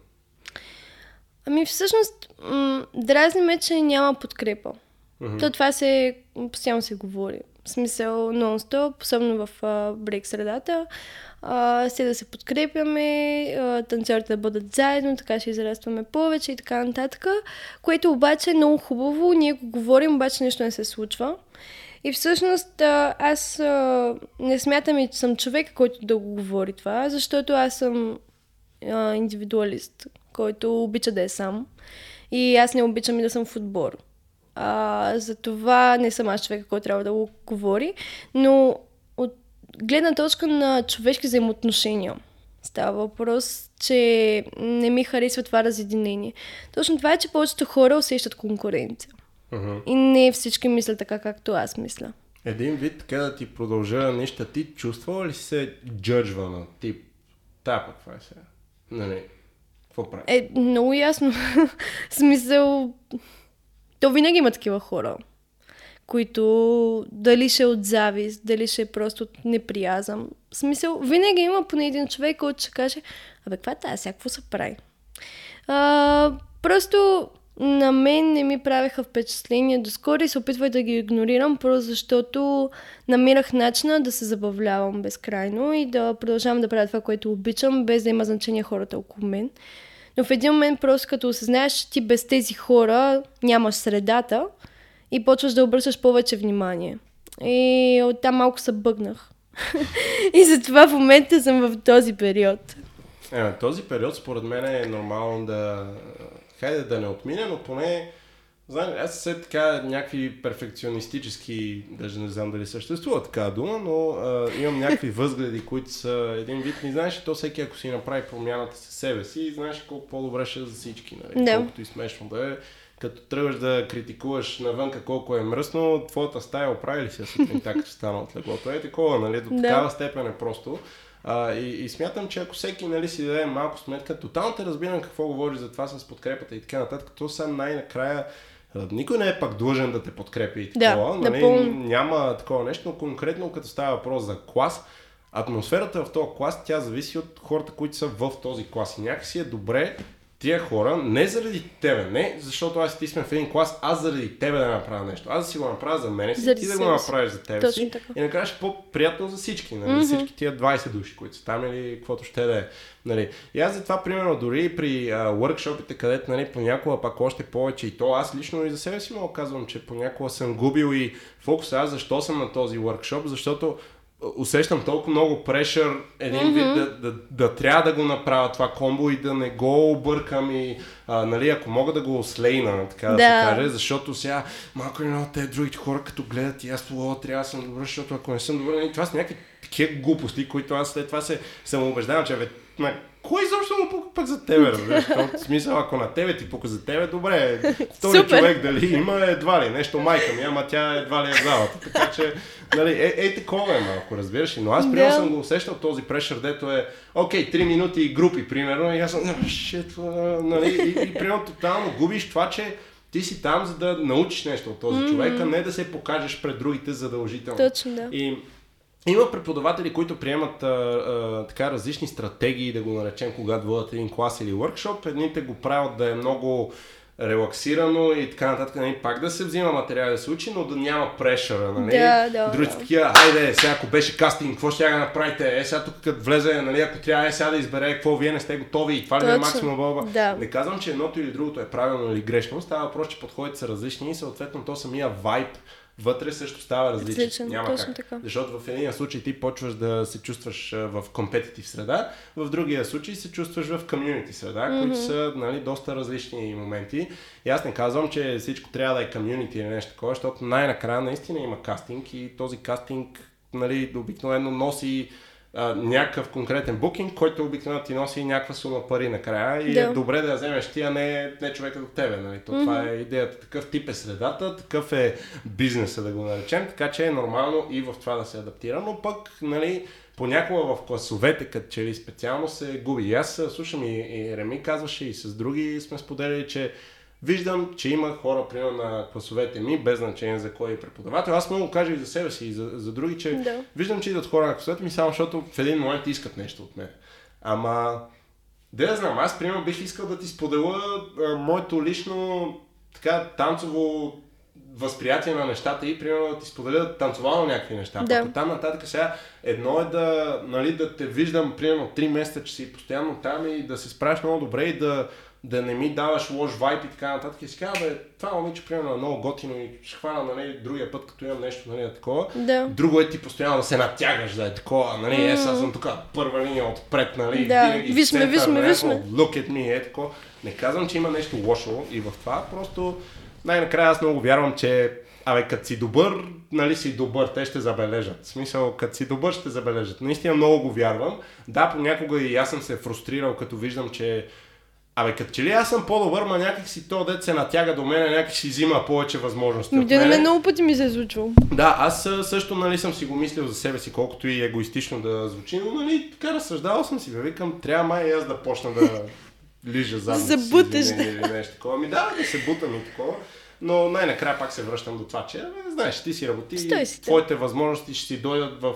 Ами всъщност, м- дразни ме, че няма подкрепа. Мгм. То това се, постоянно се говори. В смисъл нон-стоп, особено в брейк средата. А, все да се подкрепяме, а, танцорите да бъдат заедно, така ще израстваме повече и така нататък. Което обаче е много хубаво, ние го говорим, обаче нещо не се случва. И всъщност а, аз а, не смятам и, че съм човек, който да го говори това, защото аз съм а, индивидуалист, който обича да е сам. И аз не обичам и да съм в отбор. А, за това не съм аз човека, който трябва да го говори, но от гледна точка на човешки взаимоотношения става въпрос, че не ми харесва това разединение. Точно това е, че повечето хора усещат конкуренция. Мгм. И не всички мислят така, както аз мисля. Един вид така да ти продължа неща, ти чувствала ли се джъджвана? Тип, та пък това е сега. Нали, какво прави? Е, много ясно. Смисъл, то винаги има такива хора, които дали ще е от завист, дали ще е просто от неприязъм. В смисъл, винаги има поне един човек, който ще каже, абе, каква е тази, сега се прави? А, просто на мен не ми правеха впечатление доскоро и се опитвах да ги игнорирам, просто защото намирах начина да се забавлявам безкрайно и да продължавам да правя това, което обичам, без да има значение хората около мен. Но в един момент просто като осъзнаеш, че ти без тези хора нямаш средата и почваш да обръщаш повече внимание. И оттам малко се бъгнах. и затова в момента съм в този период. Е, този период според мен е нормално да... Хайде да не отмине, но поне... Знам, аз все така някакви перфекционистически, даже не знам дали съществува такава дума, но а, имам някакви възгледи, които са един вид. Не знаеш, то всеки ако си направи промяната със себе си, знаеш колко по-добре ще е за всички. Нали? Да. Колкото и смешно да е. Като тръгваш да критикуваш навънка колко е мръсно, твоята стая оправи ли се сутринта, като стана от леглото? Е такова, нали? До Да. такава степен е просто. А, и, и смятам, че ако всеки нали, си даде малко сметка, тотално те разбирам какво говори за това с подкрепата и така нататък, то сега най-накрая никой не е пак длъжен да те подкрепи и такова. Да, нали, напълно. няма такова нещо, но конкретно като става въпрос за клас, атмосферата в този клас, тя зависи от хората, които са в този клас. И някакси е добре тия хора, не заради тебе, не защото аз и ти сме в един клас, аз заради тебе да направя нещо. Аз да си го направя за мене си, Заради ти да го направиш за тебе Точно си. така. И накрая ще е по-приятно за всички, нали? Mm-hmm. Всички тия 20 души, които са там или каквото ще да е. Нали? И аз затова, примерно, дори при а, workshopите, където нали, понякога пак още повече и то, аз лично и за себе си мога казвам, че понякога съм губил и фокус. Аз защо съм на този workshop? Защото усещам толкова много прешър един mm-hmm. вид да, да, да, трябва да го направя това комбо и да не го объркам и а, нали, ако мога да го слейна, така да, Да. се каже, защото сега малко или много те другите хора като гледат и аз о, трябва да съм добър, защото ако не съм добър, нали, това са някакви такива глупости, които аз след това се съм убеждавам, че бе, кой изобщо му пука пък за тебе, разбираш? В смисъл, ако на тебе ти пука за тебе, добре, втори Супер. човек дали има едва ли, нещо майка ми, ама тя едва ли е в залата. Така че, нали, е, е такова е малко, разбираш ли? Но аз примерно Да. съм го усещал този прешър, дето е, окей, 3 минути и групи, примерно, и аз съм, «А, shit, а», нали, и, и примерно тотално губиш това, че ти си там, за да научиш нещо от този mm-hmm. човек, а не да се покажеш пред другите задължително. Точно, да. И има преподаватели, които приемат а, а, така различни стратегии, да го наречем, когато водят един клас или workshop. Едните го правят да е много релаксирано и така нататък, нали, пак да се взима материал да се учи, но да няма прешъра, нали? Да, да, Другите да. такива, хайде, сега ако беше кастинг, какво ще да направите? Е, сега тук като влезе, нали, ако трябва, е сега да избере какво вие не сте готови и това ли е максимум бълба. да. Не казвам, че едното или другото е правилно или грешно, става въпрос, че подходите са различни и съответно то самия вайб вътре също става различен. Различен, Няма точно как. така. Защото в един случай ти почваш да се чувстваш в компетитив среда, в другия случай се чувстваш в комьюнити среда, mm-hmm. които са нали, доста различни моменти. И аз не казвам, че всичко трябва да е комьюнити или нещо такова, защото най-накрая наистина има кастинг и този кастинг нали, обикновено носи а, някакъв конкретен букинг, който обикновено ти носи някаква сума пари накрая и Да. е добре да я вземеш ти, а не, не човека до тебе. Нали? То, Това е идеята. Такъв тип е средата, такъв е бизнеса, да го наречем, така че е нормално и в това да се адаптира, но пък нали, понякога в класовете, като че ли специално се губи. И аз слушам и, и Реми казваше и с други сме споделили, че Виждам, че има хора, примерно на класовете ми, без значение за кой е преподавател. Аз да кажа и за себе си, и за, за други, че Да. виждам, че идват хора на класовете ми, само защото в един момент искат нещо от мен. Ама, да знам, аз примерно бих искал да ти споделя а, моето лично така танцово възприятие на нещата и примерно да ти споделя танцовално някакви неща. Да. Пък там нататък сега едно е да, нали, да те виждам примерно 3 месеца, че си постоянно там и да се справиш много добре и да, да не ми даваш лош вайп и така нататък. И си казва, бе, това момиче примерно е много готино и ще хвана нали, другия път, като имам нещо нали, такова. Да. Друго е ти постоянно да се натягаш, да е такова, нали, е, сега съм тук първа линия отпред, нали, Да, винаги в виж ме, центъра виж ме, на виж някакво Look at me, е такова. Не казвам, че има нещо лошо и в това, просто най-накрая аз много вярвам, че Абе, като си добър, нали си добър, те ще забележат. В смисъл, като си добър, ще забележат. Наистина много го вярвам. Да, понякога и аз съм се фрустрирал, като виждам, че Абе, като че ли аз съм по-добър, ма някак си то дет се натяга до мен, някак си взима повече възможности. Ми, да, на мене. мен много пъти ми се е случвало. Да, аз също нали, съм си го мислил за себе си, колкото и егоистично да звучи, но нали, така разсъждавал съм си, бе, викам, трябва май и аз да почна да лижа задница. си, Забуташ. извинение или нещо такова. Ми да, да се бутам и такова. Но най-накрая пак се връщам до това, че, бе, знаеш, ти си работи Стой си, да. твоите възможности ще си дойдат в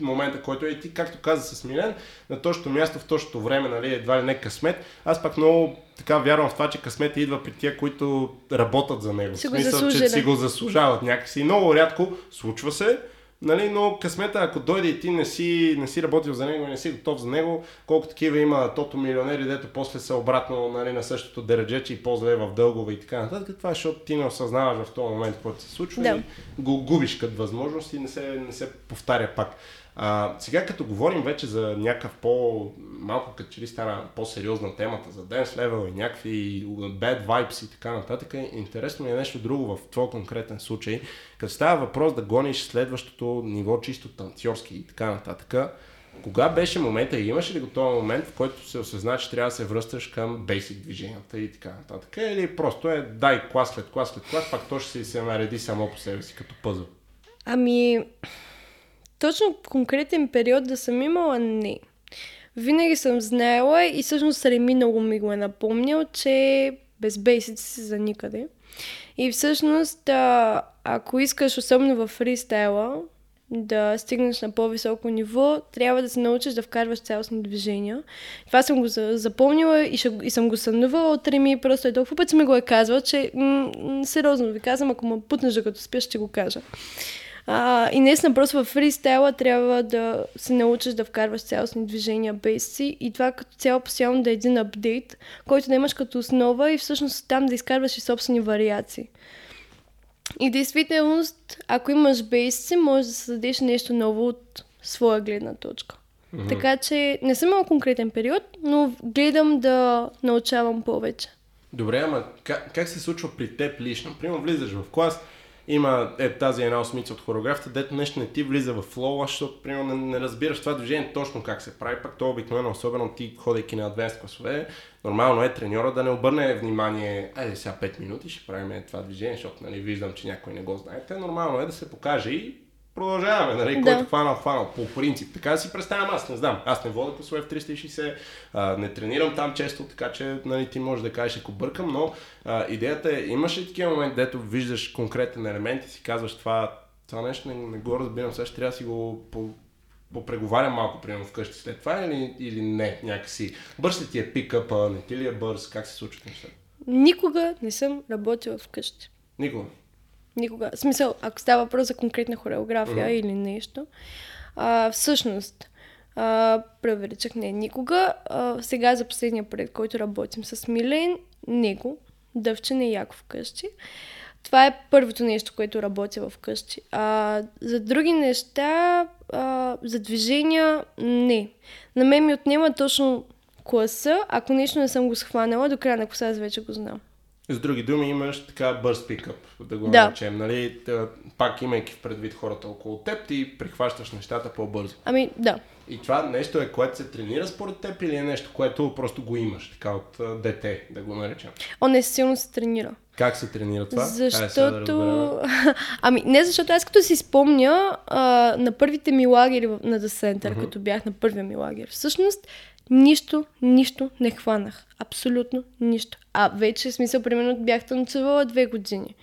момента, който е и ти, както каза с Милен, на точното място в точното време, нали, едва ли не късмет. Аз пак много така вярвам в това, че късмет идва при тия, които работят за него. Си в смисъл, че си го заслужават някакси. Много рядко случва се, нали, но късмета, ако дойде и ти не си, не си работил за него и не си готов за него, колко такива има тото милионери, дето после са обратно нали, на същото дередже, че и по-зле в дългове и така нататък. Това е, защото ти не осъзнаваш в този момент, който се случва Да. и го губиш като възможност и не се, не се повтаря пак. А, сега като говорим вече за някакъв по... малко като че ли стана по-сериозна темата за Dance Level и някакви bad vibes и така нататък, интересно ми е нещо друго в твой конкретен случай. Като става въпрос да гониш следващото ниво чисто танцорски и така нататък, кога беше момента и имаше ли го момент, в който се осъзна, че трябва да се връщаш към basic движенията и така нататък? Или просто е дай клас след клас след клас, пак то ще си се нареди само по себе си като пъзъл? Ами, точно конкретен период да съм имала, не. Винаги съм знаела и всъщност Реми много ми го е напомнил, че без бейсици си за никъде. И всъщност, ако искаш, особено в фристайла, да стигнеш на по-високо ниво, трябва да се научиш да вкарваш цялостни движения. Това съм го запомнила и, ще, и съм го сънувала от Реми, просто е толкова път ми го е казвал, че м- сериозно ви казвам, ако ме путнеш да като спиш, ще го кажа. А, и наистина просто в фристайла трябва да се научиш да вкарваш цялостни движения без си и това като цяло постоянно да е един апдейт, който да имаш като основа и всъщност там да изкарваш и собствени вариации. И действителност, ако имаш бейси, можеш да създадеш нещо ново от своя гледна точка. Mm-hmm. Така че не съм имал конкретен период, но гледам да научавам повече. Добре, ама как, как се случва при теб лично? Примерно влизаш в клас, има е, тази една осмица от хореографията, дето нещо не ти влиза в флоу, защото примерно не, не разбираш това движение точно как се прави, пак то обикновено, особено ти ходейки на адвенс класове, нормално е треньора да не обърне внимание, айде сега 5 минути ще правим това движение, защото нали, виждам, че някой не го знаете. Нормално е да се покаже и продължаваме, нали, да. който хванал, хванал, по принцип. Така да си представям, аз не знам. Аз не вода класове в 360, а, не тренирам там често, така че нали, ти можеш да кажеш, ако бъркам, но а, идеята е, имаш ли такива моменти, дето виждаш конкретен елемент и си казваш това, това нещо не, не го разбирам, сега ще трябва да си го по, попреговарям малко, примерно, вкъщи след това или, или не, някакси. Бърз ли ти е пикъпа, не ти ли е бърз, как се случват нещата? Никога не съм работила вкъщи. Никога? Никога. В смисъл, ако става въпрос за конкретна хореография mm-hmm. или нещо. А, всъщност, а, превеличах не никога. А, сега за последния проект, който работим с Милен, него, дъвче не яко вкъщи. Това е първото нещо, което работя вкъщи. А, за други неща, а, за движения, не. На мен ми отнема точно класа, ако нещо не съм го схванала, до края на класа аз вече го знам. С други думи, имаш така бърз пикъп, да го да. наречем, нали? Пак имайки в предвид хората около теб, ти прихващаш нещата по-бързо. Ами, да. И това нещо е, което се тренира според теб или е нещо, което просто го имаш, така от дете, да го наречем? О, не, силно се тренира. Как се тренира това? Защото... Да ами, не защото аз като си спомня а, на първите ми лагери на The Center, uh-huh. като бях на първия ми лагер, всъщност Нищо, нищо не хванах. Абсолютно нищо. А вече, в смисъл, примерно бях танцувала две години.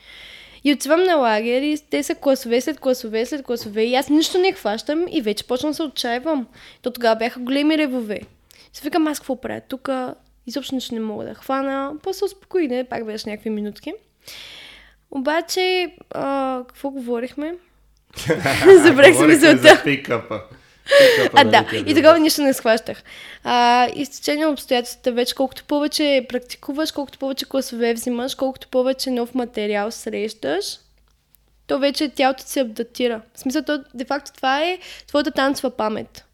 И отивам на лагер и те са класове след класове след класове и аз нищо не хващам и вече почвам да се отчаивам. То тогава бяха големи ревове. Се викам аз какво правя тук, изобщо нищо не мога да хвана, после успокои, не, пак беше някакви минутки. Обаче, а, какво говорихме? Забрах се мисълта. А, да. И тогава нищо не схващах. А, и с течение на обстоятелствата вече, колкото повече практикуваш, колкото повече класове взимаш, колкото повече нов материал срещаш, то вече тялото се адаптира. В смисъл, то, де-факто това е твоята танцова памет.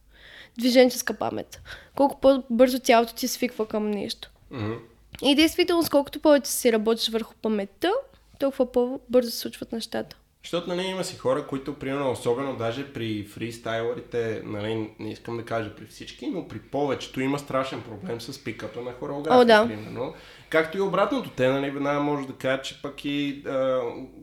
Движенческа памет. Колко по-бързо тялото ти свиква към нещо. Mm-hmm. И действително, колкото повече си работиш върху паметта, толкова по-бързо се случват нещата. Защото нали, има си хора, които, примерно, особено даже при фристайлерите, нали, не искам да кажа при всички, но при повечето има страшен проблем с пикъпа на хореография, да. примерно. Както и обратното, те, нали, веднага може да кажат, че пък и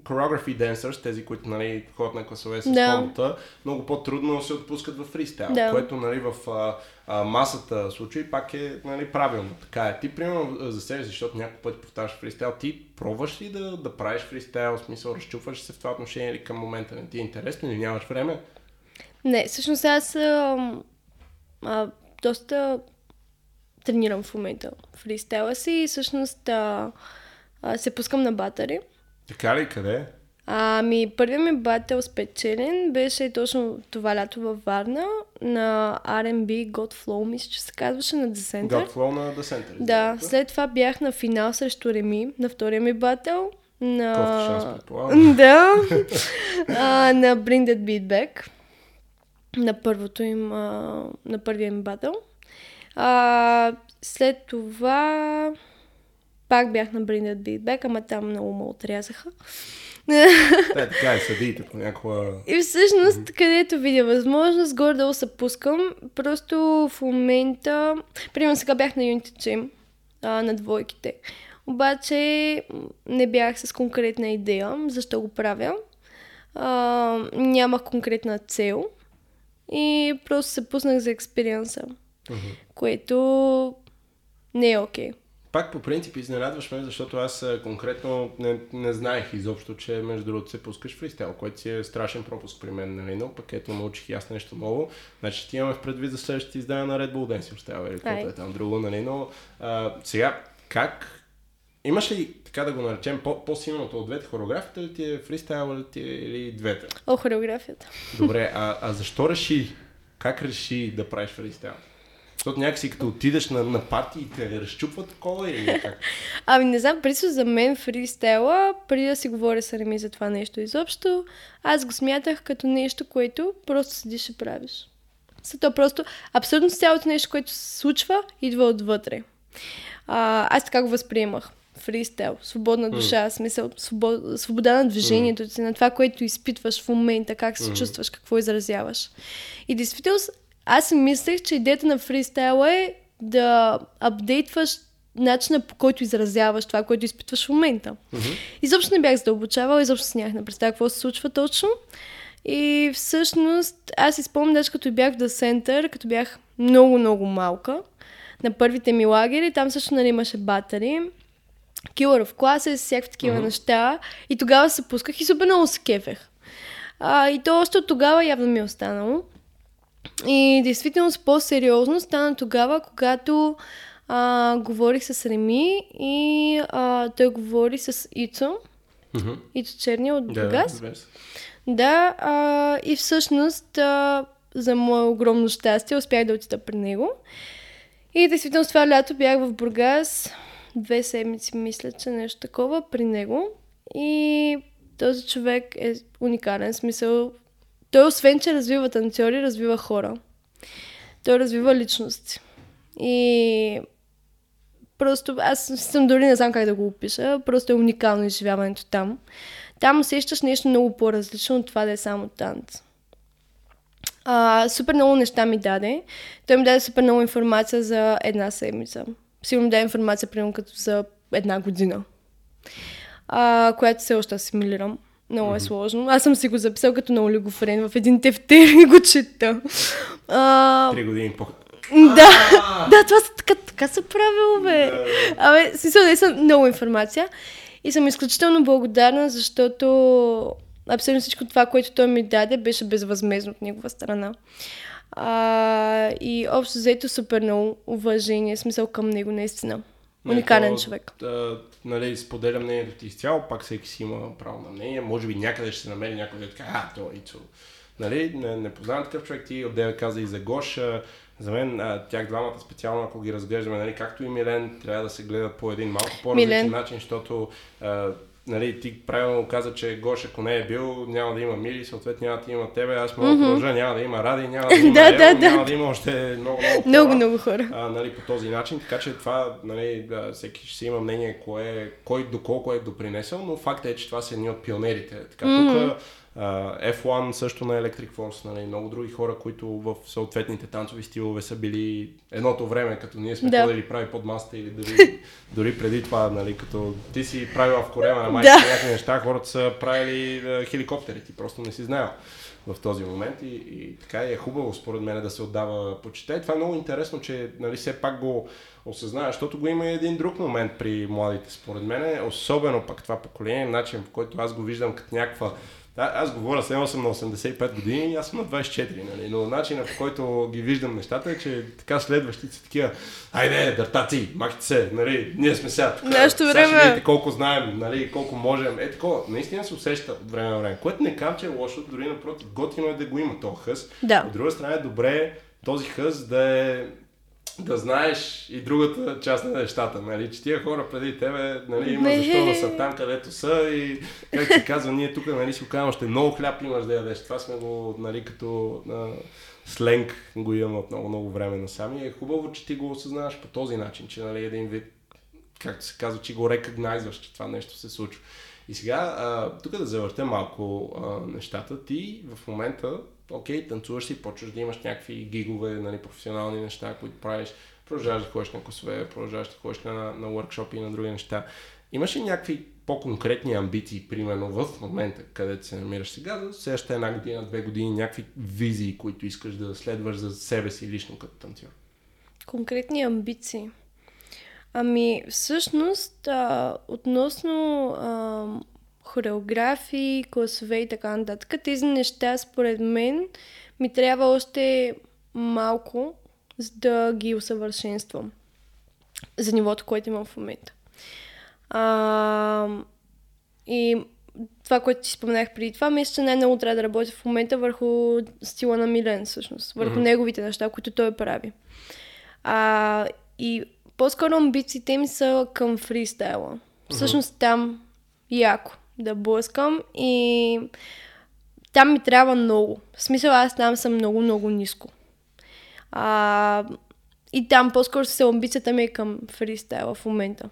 choreography dancers, тези, които, нали, ходят на класове с да. комбата, много по-трудно се отпускат в фристайл, да. което, нали, в uh, масата случаи пак е, нали, правилно. Така е. Ти, примерно, за себе, защото някой път повтаряш фристайл, ти пробваш ли да, да правиш фристайл, в смисъл, разчупваш се в това отношение или към момента не ти е интересно или нямаш време? Не, всъщност аз а, а, доста тренирам в момента фристайла си и всъщност а, а, се пускам на батари. Така ли? Къде? Ами, първият ми батъл спечелен беше точно това лято във Варна на R&B God Flow, мисля, че се казваше на The Center. God Flow на The Center. Да, след това бях на финал срещу Реми, на втория ми батъл. На... шанс, Да. а, на Bring That Beat Back. На първото им, а, на първия им батъл. А, след това пак бях на Beat Back, ама там много ме отрязаха. Те, така е, съдиите понякога. И всъщност, mm-hmm. където видя възможност, гордо се пускам. Просто в момента... Примерно сега бях на Unity Gym, а, на двойките. Обаче не бях с конкретна идея, защо го правя. А, нямах конкретна цел. и просто се пуснах за експириенса, Мгм. което не е окей. Пак по принцип изненадваш ме, защото аз конкретно не, не знаех изобщо, че между другото се пускаш фристайл, което си е страшен пропуск при мен, нали, но пък ето научих и аз нещо ново. Значи ти имаме в предвид за следващите издания на Red Bull Dancing Style или каквото е там друго, нали, но а, сега как Имаш ли, така да го наречем, по- по-силното от двете хореографията ли ти е фристайл или ти е или двете? О, хореографията. Добре, а, а защо реши, как реши да правиш фристайл? Защото някакси като отидеш на, на парти и те разчупва такова или как? Ами не знам, присо за мен фристайла, преди да си говоря с Реми за това нещо изобщо, аз го смятах като нещо, което просто седиш и правиш. Са то просто абсолютно цялото нещо, което се случва, идва отвътре. А, аз така го възприемах. Фристайл, свободна душа, смисъл, свобод, свобода на движението си, на това, което изпитваш в момента, как се чувстваш, какво изразяваш. И действително, аз си мислех, че идеята на фристайла е да апдейтваш начина по който изразяваш това, което изпитваш в момента. Изобщо не бях задълбочавала, изобщо си нямах на представа какво се случва точно. И всъщност, аз си спомням, даже като бях в The Center, като бях много-много малка, на първите ми лагери, там също нали, имаше батари, Killer of Classes, всякакви такива Мгм. неща. И тогава се пусках и супер много се кефех. А, и то още от тогава явно ми е останало. И действително по-сериозно стана тогава, когато а, говорих с Реми и а, той говори с Ицо, Мгм. Ицо Черния от Бургас. се. Да, а, и всъщност а, за мое огромно щастие успях да отида при него. И действително с това лято бях в Бургас, две седмици мисля, че нещо такова при него. И този човек е уникален, смисъл. Той освен, че развива танцори, развива хора. Той развива личности. И просто аз съм дори не знам как да го опиша, просто е уникално изживяването там. Там усещаш нещо много по-различно от това да е само танц. А, супер много неща ми даде. Той ми даде супер много информация за една седмица. Сигурно ми даде информация, примерно, като за една година. А, която все още асимилирам. Много е сложно. Аз съм си го записал като на олигофрен в един тефтер и го чета. А, Три години по... да, да, това са така, така са правило, бе. Абе, смисъл, са много информация. И съм изключително благодарна, защото абсолютно всичко това, което той ми даде, беше безвъзмезно от негова страна. А, и общо взето супер много уважение, смисъл към него, наистина. Уникален то, човек. А, нали, споделям мнението ти изцяло, пак всеки си има право на мнение. Може би някъде ще се намери някой да е така, а, то Ицо. Нали, не, не познавам такъв човек, ти отдеве каза и за Гош. А, За мен а, тях двамата специално, ако ги разглеждаме, нали, както и Милен, трябва да се гледат по един малко по-различен Милен. начин, защото а, нали, ти правилно каза, че Гош, ако не е бил, няма да има Мили, съответно няма да има тебе, аз мога да продължа, няма да има Ради, няма да има Да, Ево, да, да. няма да има още много, много Много, хора много хора. а, нали, по този начин, така че това, нали, да, всеки ще си има мнение кое, кой доколко е допринесъл, но факт е, че това са едни от пионерите. Така, mm-hmm. тук а, F1 също на Electric Force, нали, много други хора, които в съответните танцови стилове са били едното време, като ние сме Да. ходили прави под маста или дори, дори преди това, нали, като ти си правила в Корема на майка Да. някакви неща, хората са правили а, хеликоптери, ти просто не си знаел в този момент и, и така е хубаво според мен да се отдава почита. И това е много интересно, че нали, все пак го осъзнава, защото го има и един друг момент при младите според мен, особено пък това поколение, начин по който аз го виждам като някаква да, аз говоря, сега съм на 85 години и аз съм на 24, нали? но начинът по който ги виждам нещата е, че така следващите са такива, айде, дъртаци, махите се, нали, ние сме сега тук, сега време. видите колко знаем, нали, колко можем. Е такова, наистина се усеща от време на време. Което не казвам, че е лошо, дори напротив, готино е да го има този хъс. Да. От друга страна е добре този хъс да е да знаеш и другата част на нещата, нали, че тия хора преди тебе, нали, има Не. защо да са там, където са и как се казва, ние тук, нали, си казвам, още много хляб имаш да ядеш. Това сме го, нали, като а, сленг го имам от много, много време насам и е хубаво, че ти го осъзнаваш по този начин, че, нали, един вид както се казва, че го рекогнайзваш, че това нещо се случва. И сега, а, тук да завъртя малко а, нещата, ти в момента, окей, танцуваш си, почваш да имаш някакви гигове, нали, професионални неща, които правиш, продължаваш да ходиш на косове, продължаваш да ходиш на, на workshop и на други неща. Имаш ли някакви по-конкретни амбиции, примерно в момента, където се намираш сега, за следващата една година, две години, някакви визии, които искаш да следваш за себе си лично като танцор? Конкретни амбиции. Ами, всъщност, а, относно а, хореографии, класове и така нататък, тези неща, според мен, ми трябва още малко, за да ги усъвършенствам за нивото, което имам в момента. А, и това, което ти споменах преди това, мисля, че най-много трябва да работя в момента върху стила на Милен, всъщност. Върху mm-hmm. неговите неща, които той прави. А, и по-скоро амбициите ми са към фристайла. Mm-hmm. Всъщност там яко да блъскам и там ми трябва много. В смисъл аз там съм много, много ниско. А, и там по-скоро се амбицията ми е към фристайла в момента.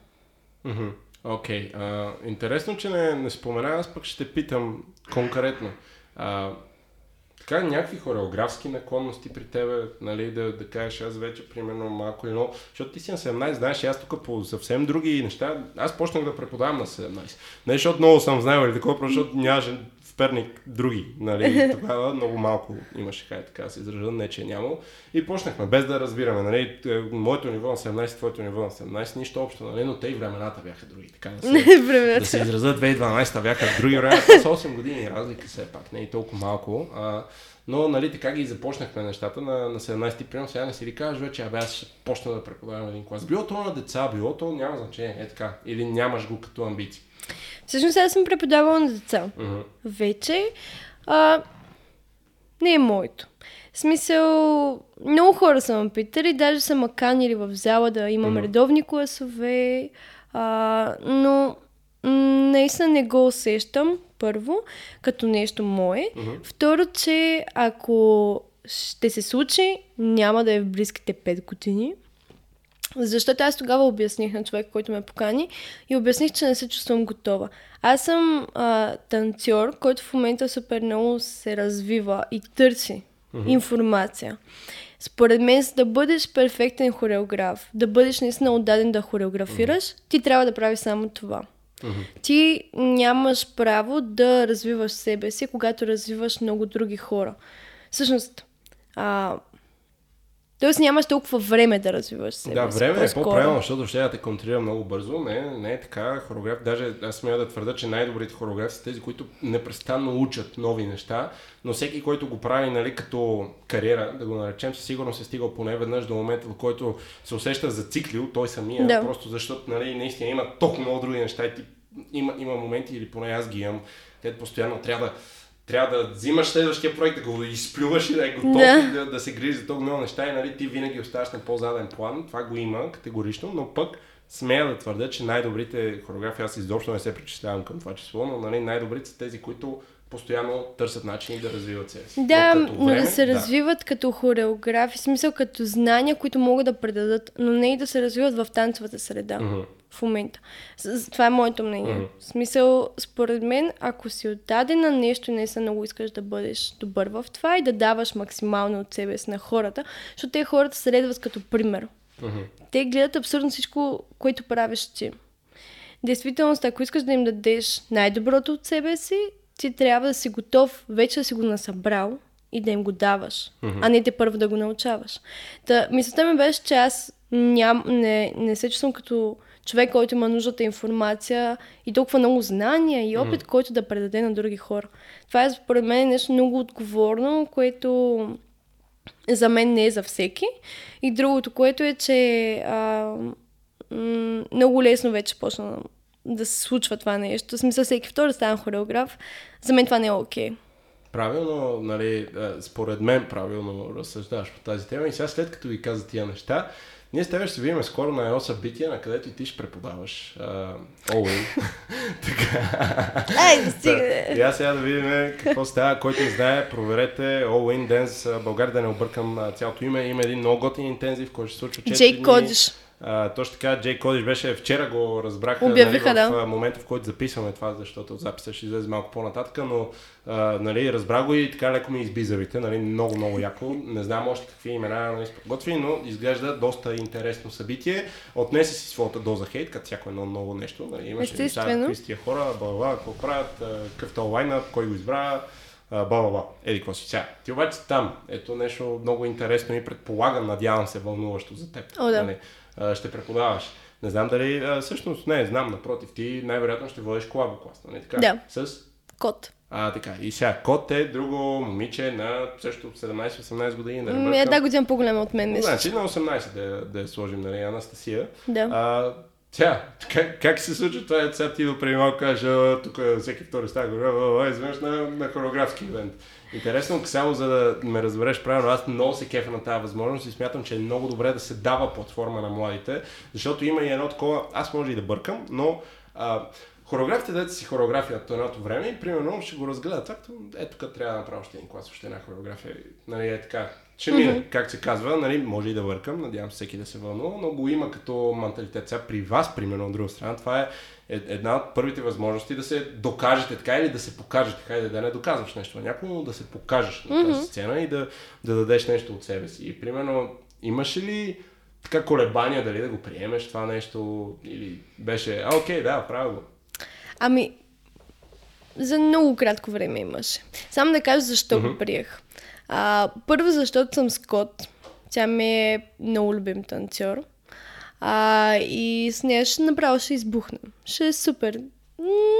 Окей. Okay. интересно, че не, не спомена, аз пък ще питам конкретно. А, така, някакви хореографски наклонности при тебе, нали, да, да кажеш аз вече, примерно, малко едно, защото ти си на 17, знаеш, аз тук по съвсем други неща, аз почнах да преподавам на 17. Не защото много съм знаел или такова, просто защото нямаше Перник други, нали, тогава много малко имаше, хай така се изража, не че е нямало. И почнахме, без да разбираме, нали, е, моето ниво на 17, твоето ниво на 17, нищо общо, нали, но те и времената бяха други, така да се, да се изразят 2012 бяха други времена, с 8 години разлика все пак, не и толкова малко. А, но, нали, така ги започнахме нещата на, на 17-ти, примерно сега не си ли кажеш вече, абе аз ще почна да преподавам един клас. Било то на деца, било то няма значение, е така. Или нямаш го като амбиции. Всъщност аз съм преподавала на деца. Uh-huh. Вече. А, не е моето. В смисъл, много хора са ме питали, даже са ме канили в зала да имам uh-huh. редовни класове, а, но наистина не го усещам, първо, като нещо мое. Uh-huh. Второ, че ако ще се случи, няма да е в близките 5 години. Защото аз тогава обясних на човек, който ме покани и обясних, че не се чувствам готова. Аз съм а, танцор, който в момента супер много се развива и търси mm-hmm. информация. Според мен, за да бъдеш перфектен хореограф, да бъдеш наистина отдаден да хореографираш, mm-hmm. ти трябва да правиш само това. Mm-hmm. Ти нямаш право да развиваш себе си, когато развиваш много други хора. Всъщност, а, Тоест нямаш толкова време да развиваш себе Да, време е по-правилно, защото ще да те контролира много бързо. Не, не е така. Хореограф, даже аз смея да твърда, че най-добрите хореографи са тези, които непрестанно учат нови неща, но всеки, който го прави нали, като кариера, да го наречем, със сигурност е стигал поне веднъж до момента, в който се усеща зациклил той самия, да. просто защото нали, наистина има толкова много други неща и ти, има, има моменти, или поне аз ги имам, където постоянно трябва да трябва да взимаш следващия проект, да го изплюваш и да е готов да. да, да се грижи за толкова много неща и нали, ти винаги оставаш на по-заден план. Това го има категорично, но пък смея да твърда, че най-добрите хореографи, аз изобщо не се причислявам към това число, но нали, най-добрите са тези, които постоянно търсят начини да развиват себе си. Да, но време, да се развиват да. като хореографи, в смисъл като знания, които могат да предадат, но не и да се развиват в танцовата среда. Uh-huh в момента. Това е моето мнение. Mm-hmm. В смисъл, според мен, ако си отдаден на нещо и не са много искаш да бъдеш добър в това и да даваш максимално от себе си на хората, защото те хората следват като пример. Mm-hmm. Те гледат абсурдно всичко, което правиш ти. Действително, ако искаш да им дадеш най-доброто от себе си, ти трябва да си готов, вече да си го насъбрал и да им го даваш, mm-hmm. а не те първо да го научаваш. Та, мисълта ми беше, че аз ням, не, не се чувствам като човек, който има нуждата информация и толкова много знания и опит, mm. който да предаде на други хора. Това е според мен нещо много отговорно, което за мен не е за всеки. И другото, което е, че а, м- много лесно вече почна да се случва това нещо. В смисъл, всеки втори стана хореограф. За мен това не е окей. Okay. Правилно, нали, според мен правилно разсъждаваш по тази тема и сега след като ви каза тия неща, ние с теб ще се видим скоро на едно събитие, на където и ти ще преподаваш. Оуен. така. Ай, да стига. И аз сега да видим какво става. Който не знае, проверете In Dance България, да не объркам цялото име. Има един много готин интензив, който ще се случва 4 Джейк Кодиш. А, точно така, Джей Кодиш беше, вчера го разбраха Обявиха, нали, в да. момента, в който записваме това, защото записа ще излезе малко по-нататък, но а, нали, разбра го и така леко ми изби зъбите, нали, много, много яко. Не знам още какви имена нали, са подготвили, но изглежда доста интересно събитие. Отнесе си своята доза хейт, като всяко едно ново нещо. Нали, имаше какви тия хора, бла, какво правят, какъв то лайнап, кой го избра, а, ба, ба, ба. Еди, какво си сега. Ти обаче там. Ето нещо много интересно и предполагам, надявам се, вълнуващо за теб. О, да. Нали, а, ще преподаваш. Не знам дали, а, всъщност не, знам, напротив, ти най-вероятно ще водиш колабо клас, нали така? Да. С Код. а, така. И сега, Кот е друго момиче на също 17-18 години. Да М, бъркам. Една година по-голяма от мен, мисля. Значи на 18 да, да я сложим, нали, Анастасия. Да. А, тя, как, как се случва това? Сега ти до преди малко кажа, «А, тук всеки втори става говоря, изведнъж на, на хореографски ивент. Интересно, само за да ме разбереш правилно, аз много се кефа на тази възможност и смятам, че е много добре да се дава платформа на младите, защото има и едно такова, аз може и да бъркам, но а, хореографите, дете си хореография от едното време и примерно ще го разгледат. Както, ето тук трябва да направя още един клас, още една хореография. Нали, е така. Ще мине, mm-hmm. как се казва, нали, може и да бъркам, надявам се всеки да се вълнува, но го има като менталитет. Сега при вас, примерно, от друга страна, това е е- една от първите възможности да се докажете така или да се покажете така, или да не доказваш нещо на някого, но да се покажеш на тази сцена и да, да дадеш нещо от себе си. И примерно, имаш ли така колебания дали да го приемеш това нещо или беше, а окей, да, правя го. Ами, за много кратко време имаше. Само да кажа защо го приех. А, първо, защото съм Скот. Тя ми е много любим танцор. А, и с нея ще направо ще избухна. Ще е супер.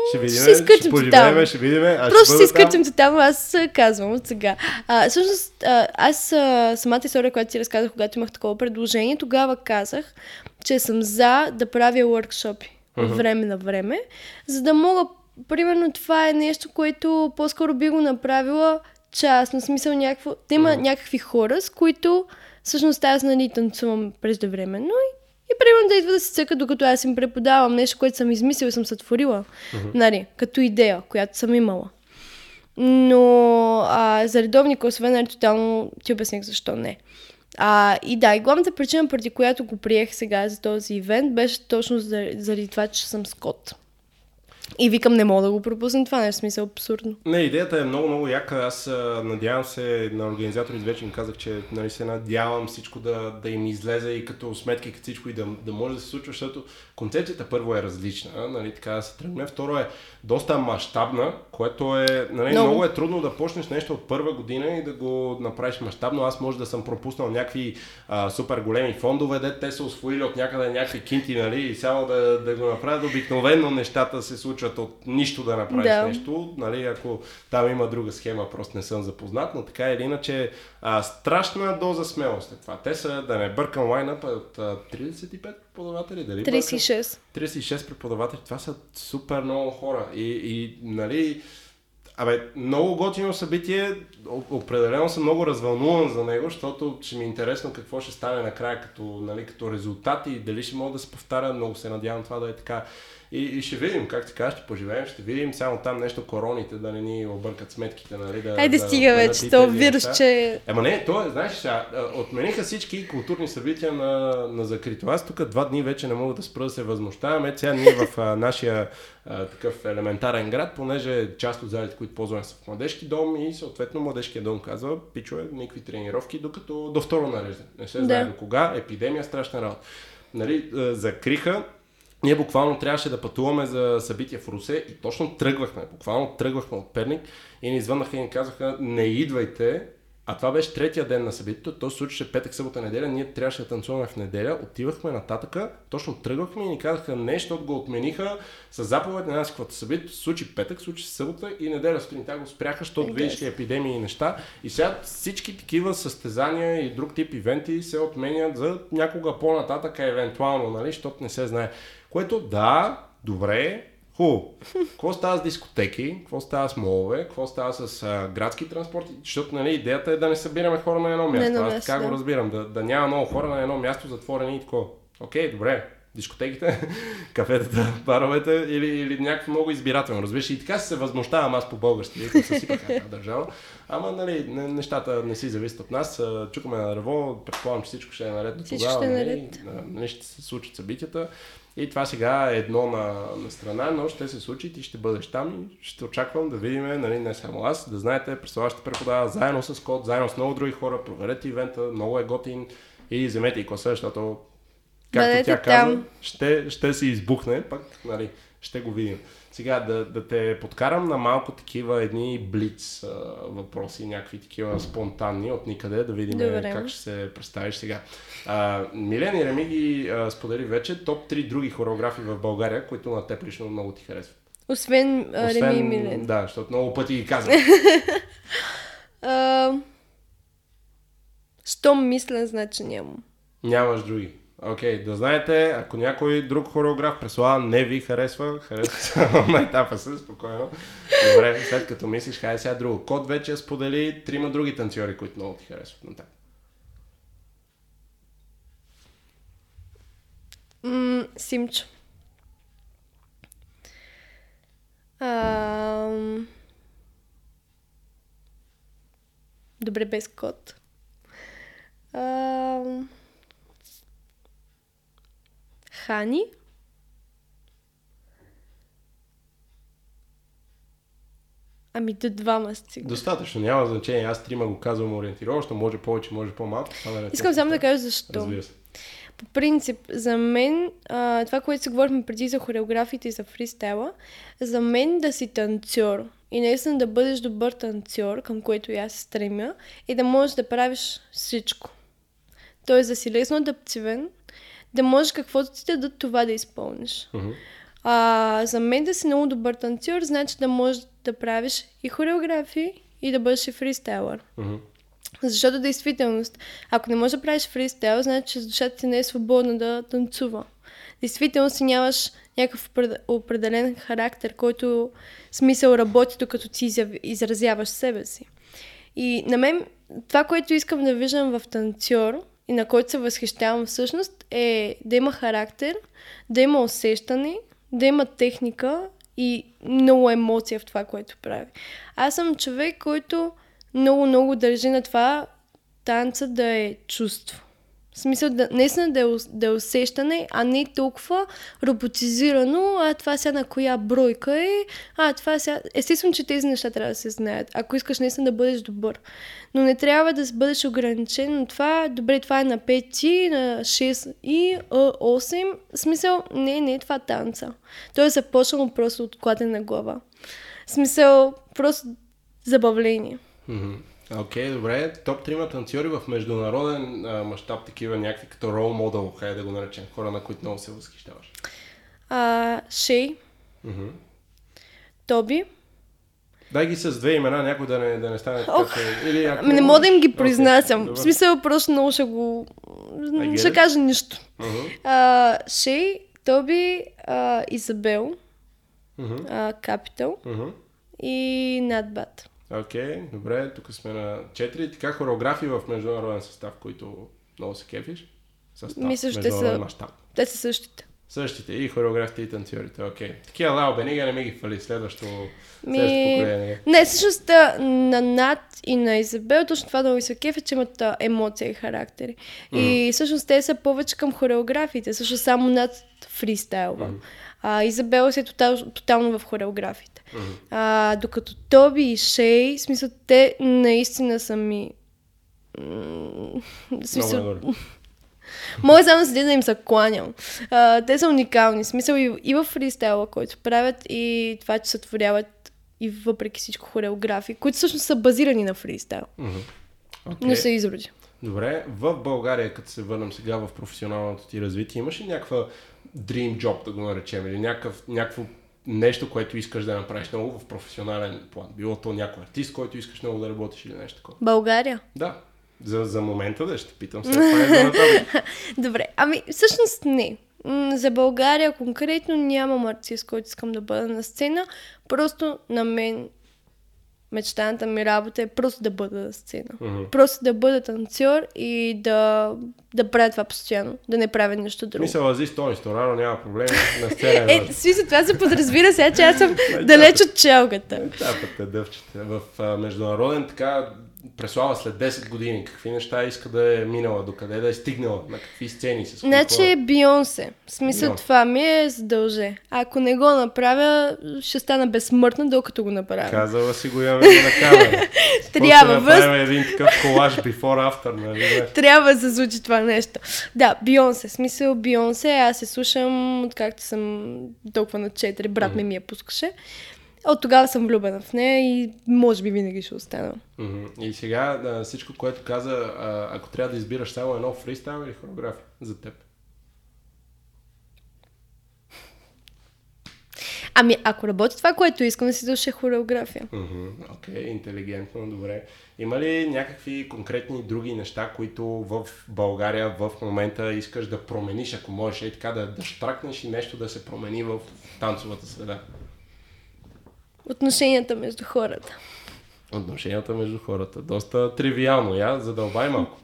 Ще видим, ще, изкачим поживеем, ще видим. Аз Просто ще си бъда там. тотално, аз казвам от сега. А, всъщност, аз самата история, която си разказах, когато имах такова предложение, тогава казах, че съм за да правя workshop от време на време, за да мога, примерно това е нещо, което по-скоро би го направила частно, смисъл някакво, да има някакви хора, с които всъщност аз нали танцувам преждевременно и и примерно да идва да се цъка, докато аз им преподавам нещо, което съм измислила и съм сътворила. Нали, като идея, която съм имала. Но а, за редовни класове, нали, тотално ти обясних защо не. А, и да, и главната причина, преди която го приех сега за този ивент, беше точно заради, заради това, че съм скот. И викам, не мога да го пропусна това, нещо смисъл абсурдно. Не, идеята е много, много яка. Аз надявам се на организаторите, вече им казах, че нали, се надявам всичко да, да им излезе и като сметки, като всичко и да, да може да се случва, защото концепцията първо е различна, нали, така да се тръгне. Второ е доста мащабна, което е, нали. Много. много е трудно да почнеш нещо от първа година и да го направиш мащабно. Аз може да съм пропуснал някакви а, супер големи фондове, де те са освоили от някъде някакви кинти, нали, и само да, да го направят. Обикновено нещата се случват от нищо да направиш Да. нещо, нали, ако там има друга схема, просто не съм запознат, но така или иначе а, страшна доза смелост е това. Те са, да не бъркам лайнапа, от а, 35 преподаватели, дали бъркам? 36. 36 преподаватели, това са супер много хора. И, и нали, абе, много готино събитие, определено съм много развълнуван за него, защото ще ми е интересно какво ще стане накрая като, нали, като резултат и дали ще мога да се повтаря, много се надявам това да е така. И, и ще видим, как ти кажа, ще поживеем, ще видим само там нещо короните, да не ни объркат сметките, нали, да, Айде да стига отменят вече, то вирус, че... Ема не, то е, знаеш, сега, отмениха всички културни събития на, на закрито. Аз тук два дни вече не мога да спра да се възмущавам. Е, сега ние в а, нашия а, такъв елементарен град, понеже част от залите, които ползваме са в младежки дом и съответно младежкия дом казва, пичове, никакви тренировки, докато до второ нареждане. Не се знае Да. до кога, епидемия, страшна работа. Нали, закриха ние буквално трябваше да пътуваме за събития в Русе и точно тръгвахме, буквално тръгвахме от Перник и ни извъннаха и ни казаха не идвайте, а това беше третия ден на събитието, то се случваше петък, събота, неделя, ние трябваше да танцуваме в неделя, отивахме нататъка, точно тръгвахме и ни казаха не, защото го отмениха. С заповед на нас каквото събитието се случи петък, случи събота и неделя сутринта го спряха, защото видиш ли епидемии и неща. И сега всички такива състезания и друг тип ивенти се отменят за някога по-нататък, евентуално, нали, защото не се знае. Което да, добре, хубаво. Какво става с дискотеки, какво става с молове, какво става с а, градски транспорти, защото нали, идеята е да не събираме хора на едно място. едно Аз така да. го разбирам, да, да няма много хора на едно място затворени и такова. Окей, добре, дискотеките, кафетата, баровете или, или някакво много избирателно. Разбираш, и така се възмущавам аз по български, се сипаха тази държава. Ама, нали, нещата не си зависят от нас. Чукаме на дърво, предполагам, че всичко ще е наред до тогава. Ще, е нали, нали, ще се случат събитията. И това сега е едно на, на страна, но ще се случи и ще бъдеш там и ще очаквам да видим, нали, не само аз, да знаете, през ще преподава заедно с код, заедно с много други хора, проверете ивента, много е готин и вземете и класа, защото както Бъдете тя каза, там. ще, ще се избухне, пък нали, ще го видим. Сега да, да те подкарам на малко такива едни блиц а, въпроси, някакви такива спонтанни от никъде, да видим Добре. как ще се представиш сега. А, Милен и Реми ги а, сподели вече топ 3 други хореографи в България, които на теб лично много ти харесват. Освен, Освен Реми и Милен. Да, защото много пъти ги казвам. Щом мисля, значи нямам. Нямаш други. Окей, okay, да знаете, ако някой друг хореограф преслава не ви харесва, харесва на етапа се, спокойно. Добре, след като мислиш, хайде сега друго. Код вече сподели трима други танцори, които много ти харесват на теб. Mm, Симчо. Um... Добре, без код. Um... Хани. Ами до двама стига. Достатъчно, няма значение. Аз трима го казвам ориентировъчно, може повече, може по-малко. Искам само да кажа защо. По принцип, за мен, а, това, което си говорихме преди за хореографите и за фристайла, за мен да си танцор и наистина да бъдеш добър танцор, към което и аз се стремя, и да можеш да правиш всичко. Тоест да си лесно адаптивен, да можеш каквото ти дадат това да изпълниш. Uh-huh. А, за мен да си много добър танцор, значи да можеш да правиш и хореографии, и да бъдеш и фристайлър. Uh-huh. Защото действителност, ако не можеш да правиш фристайл, значи че душата ти не е свободна да танцува. Действително си нямаш някакъв определен характер, който смисъл работи, докато ти изразяваш себе си. И на мен това, което искам да виждам в танцор, и на който се възхищавам всъщност е да има характер, да има усещане, да има техника и много емоция в това, което прави. Аз съм човек, който много-много държи на това танца да е чувство. В смисъл, да, наистина да е, да е усещане, а не толкова роботизирано, а това сега на коя бройка е, а това сега... Естествено, че тези неща трябва да се знаят, ако искаш наистина да бъдеш добър. Но не трябва да бъдеш ограничен на това, добре, това е на 5 на 6 и 8. В смисъл, не, не е това танца. Той е започнал просто от кладена глава. В смисъл, просто забавление. Mm-hmm. Окей, okay, добре. Топ 3 танцори в международен мащаб, такива някакви като рол модел, хайде да го наречем, хора, на които много се възхищаваш. Uh, Шей. Mm-hmm. Тоби. Дай ги с две имена, някой да не, да не стане така. Че... Или ако... Не мога да им ги произнасям. Okay, в смисъл, просто много ще го... Ще кажа нищо. Uh-huh. Uh, Шей, Тоби, uh, Изабел, Капитал uh-huh. uh, uh-huh. и Надбат. Окей, okay, добре, тук сме на 4. Така хореографии в международен състав, които много се кефиш? Състав, Мисля, ще са... Мащаб. Те са същите. Същите, и хореографите, и танцорите, окей. Okay. Такива Лао Бенига не ми ги фали, следващо, Ми... следващо поколение. Не, всъщност на Над и на Изабел, точно това да се кефи, че имат емоция и характери. Mm. И всъщност те са повече към хореографиите, също само над фристайлва. Mm. А, Изабел си е тотал, тотално в хореографите. Mm-hmm. А, докато Тоби и Шей, смисъл, те наистина са ми... Смисъл... Мога само да седи да им се кланям. А, те са уникални. Смисъл и, и в фристайла, който правят, и това, че сътворяват и въпреки всичко хореографии, които всъщност са базирани на фристайл. Mm-hmm. Okay. Не са изроди. Добре, в България, като се върнем сега в професионалното ти развитие, имаш ли някаква dream job, да го наречем, или някакъв, някакво нещо, което искаш да направиш много в професионален план? Било то някой артист, който искаш много да работиш или нещо такова? България? Да. За, за момента да ще питам се. Е Добре, ами всъщност не. За България конкретно нямам артист, който искам да бъда на сцена. Просто на мен мечтаната ми работа е просто да бъда на сцена. Мгм. Просто да бъда танцор и да, да правя това постоянно, да не правя нищо друго. Мисля, Ази Стони, Сторано няма проблем. На сцена е Е, смисъл, това се подразбира сега, че аз съм далеч от челгата. Това път е дъвчета. В а, международен така преслава след 10 години. Какви неща иска да е минала, докъде да е стигнала, на какви сцени с кои Значи хора? Бионсе. В смисъл Да. това ми е задълже. Ако не го направя, ще стана безсмъртна, докато го направя. Казала си го имаме на камера. Трябва, да въз- направим един такъв колаж before after, нали? Трябва да се случи това нещо. Да, Бионсе. Смисъл Бионсе, аз се слушам откакто съм толкова на 4. Брат ми ми я пускаше. От тогава съм влюбена в нея и може би винаги ще остана. И сега да, всичко, което каза, а, ако трябва да избираш само едно фристайл или хореография за теб. Ами, ако работи това, което искам да си дълша хореография. Мгм, Окей, интелигентно, добре. Има ли някакви конкретни други неща, които в България в момента искаш да промениш, ако можеш и така да, да штракнеш и нещо да се промени в танцовата среда? Отношенията между хората. Отношенията между хората. Доста тривиално. Я задълбай малко.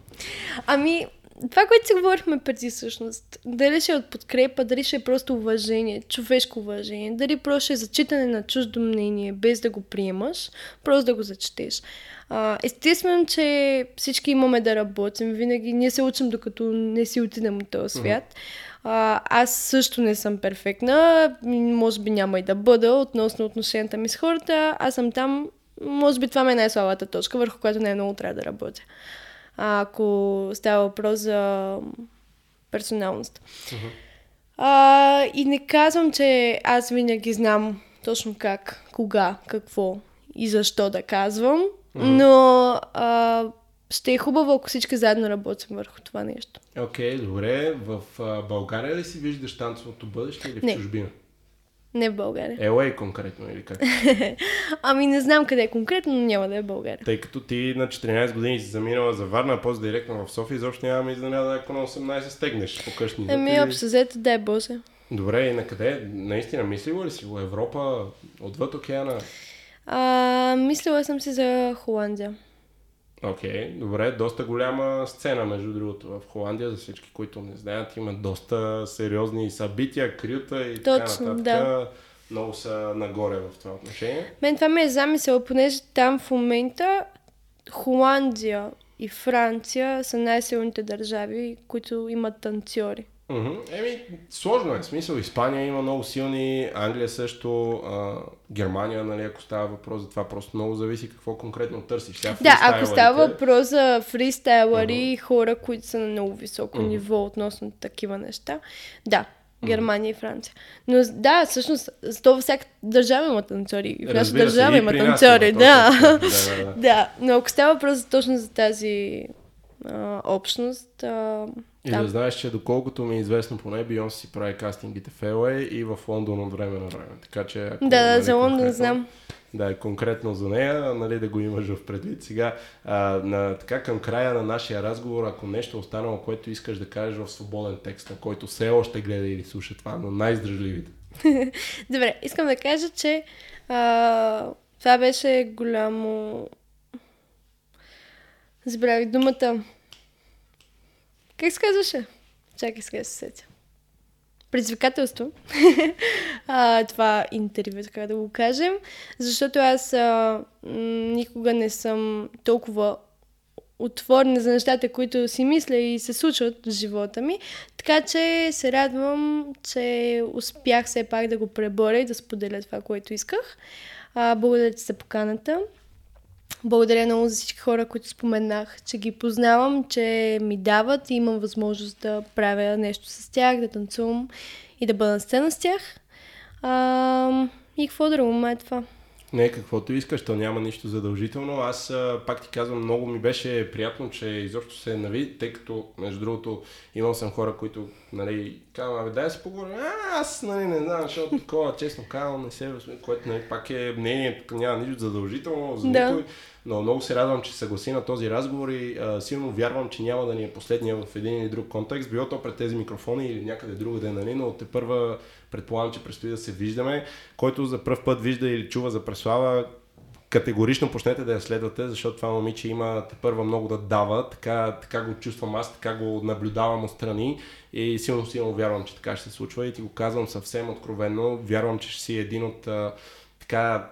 Ами, това, което си говорихме преди всъщност, дали ще е от подкрепа, дали ще е просто уважение, човешко уважение, дали просто ще е зачитане на чуждо мнение, без да го приемаш, просто да го зачетеш. А, естествено, че всички имаме да работим, винаги ние се учим докато не си отидем от този свят. А, аз също не съм перфектна, може би няма и да бъда относно отношенията ми с хората. Аз съм там, може би това ми е най-слабата точка, върху която най-много трябва да работя. А, ако става въпрос за персоналност. А, и не казвам, че аз винаги знам точно как, кога, какво и защо да казвам, но а, ще е хубаво, ако всички заедно работим върху това нещо. Окей, добре. В а, България ли си виждаш танцовото бъдеще или в Не. чужбина? Не в България. LA конкретно или как? Ами не знам къде е конкретно, но няма да е в България. Тъй като ти на 14 години си заминала за Варна, а после директно в София, изобщо нямаме изненада, ако на 18 стегнеш по къщни. Ами общо взето, дай Боже. Добре, и на къде? Наистина, мислила ли си го? Европа, отвъд океана? А, мислила съм си за Холандия. Окей, добре, доста голяма сцена, между другото, в Холандия, за всички, които не знаят, има доста сериозни събития, крюта и Точно, така нататък. да. Много са нагоре в това отношение. Мен това ме е замисъл, понеже там в момента Холандия и Франция са най-силните държави, които имат танцори. Мгм. Еми, сложно е. В смисъл, Испания има много силни, Англия също, а, Германия, нали, ако става въпрос за това, просто много зависи какво конкретно търсиш. Сега Да, ако става въпрос за фристайлъри, хора, които са на много високо ниво относно такива неща, да, Германия и Франция. Но да, всъщност, за това всяка държава има танцори. И в нашата държава има танцори, да. Да, да, да. Да, но ако става въпрос точно за тази а, общност, а, И да. да знаеш, че доколкото ми е известно поне, Бионс си прави кастингите в LA и в Лондон от време на време. Така че... Ако, Да, нали, за Лондон знам. Да, е конкретно за нея, нали, да го имаш в предвид. Сега, а, на, така към края на нашия разговор, ако нещо е останало, което искаш да кажеш в свободен текст, на който все още гледа или слуша това, но най-издръжливите. Добре, искам да кажа, че а, това беше голямо... Забравих думата. Как се казваше? Чакай сега се сетя. Предизвикателство. а, това интервю, така да го кажем. Защото аз а, никога не съм толкова отворена за нещата, които си мисля и се случват в живота ми. Така че се радвам, че успях все пак да го преборя и да споделя това, което исках. А, благодаря ти за поканата. Благодаря много за всички хора, които споменах, че ги познавам, че ми дават и имам възможност да правя нещо с тях, да танцувам и да бъда на сцена с тях. А, и какво друго, е това. Не, каквото искаш, то няма нищо задължително. Аз пак ти казвам, много ми беше приятно, че изобщо се нави, тъй като, между другото, имал съм хора, които, нали, казвам, абе, дай да си поговорим. А, аз, нали, не знам, защото такова, честно казвам, не се което, нали, пак е мнение, тук няма нищо задължително за Да. никой. Но много се радвам, че се съгласи на този разговор и а, силно вярвам, че няма да ни е последния в един или друг контекст, било то пред тези микрофони или някъде другаде, нали, но те първа предполагам, че предстои да се виждаме. Който за първ път вижда или чува за Преслава, категорично почнете да я следвате, защото това момиче има те първа много да дава, така, така го чувствам аз, така го наблюдавам отстрани и силно силно вярвам, че така ще се случва и ти го казвам съвсем откровенно, вярвам, че ще си един от а, така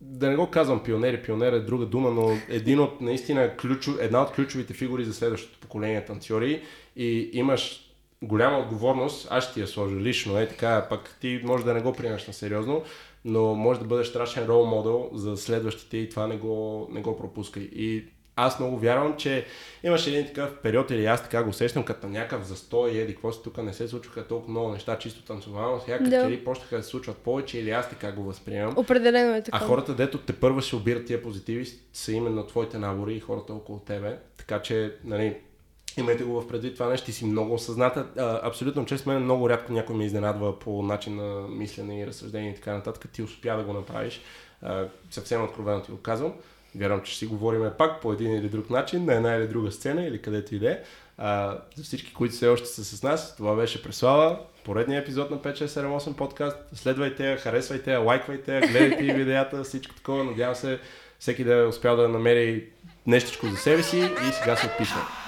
да не го казвам пионери, пионер е друга дума, но един от наистина ключов, една от ключовите фигури за следващото поколение танцори и имаш голяма отговорност, аз ще ти я сложа лично, е така, пък ти може да не го приемаш на сериозно, но може да бъдеш страшен рол модел за следващите и това не го, не го пропускай. И аз много вярвам, че имаше един такъв период, или аз така го усещам, като някакъв застой, еди, какво си тук не се случваха толкова много неща, чисто танцовално, сега като Да. че ли почнаха да се случват повече, или аз така го възприемам. Определено е А така. хората, дето те първа ще обират тия позитиви, са именно твоите набори и хората около тебе. Така че, нали, имайте го в предвид това нещо, ти си много осъзната. Абсолютно чест мен много рядко някой ме изненадва по начин на мислене и разсъждение и така нататък. Ти успя да го направиш. Съвсем откровено ти го казвам. Вярвам, че си говориме пак по един или друг начин, на една или друга сцена или където и да е. За всички, които все още са с нас, това беше Преслава, поредния епизод на 5678 подкаст. Следвайте я, харесвайте лайквайте гледайте и видеята, всичко такова. Надявам се всеки да е успял да намери нещичко за себе си и сега се отписвам.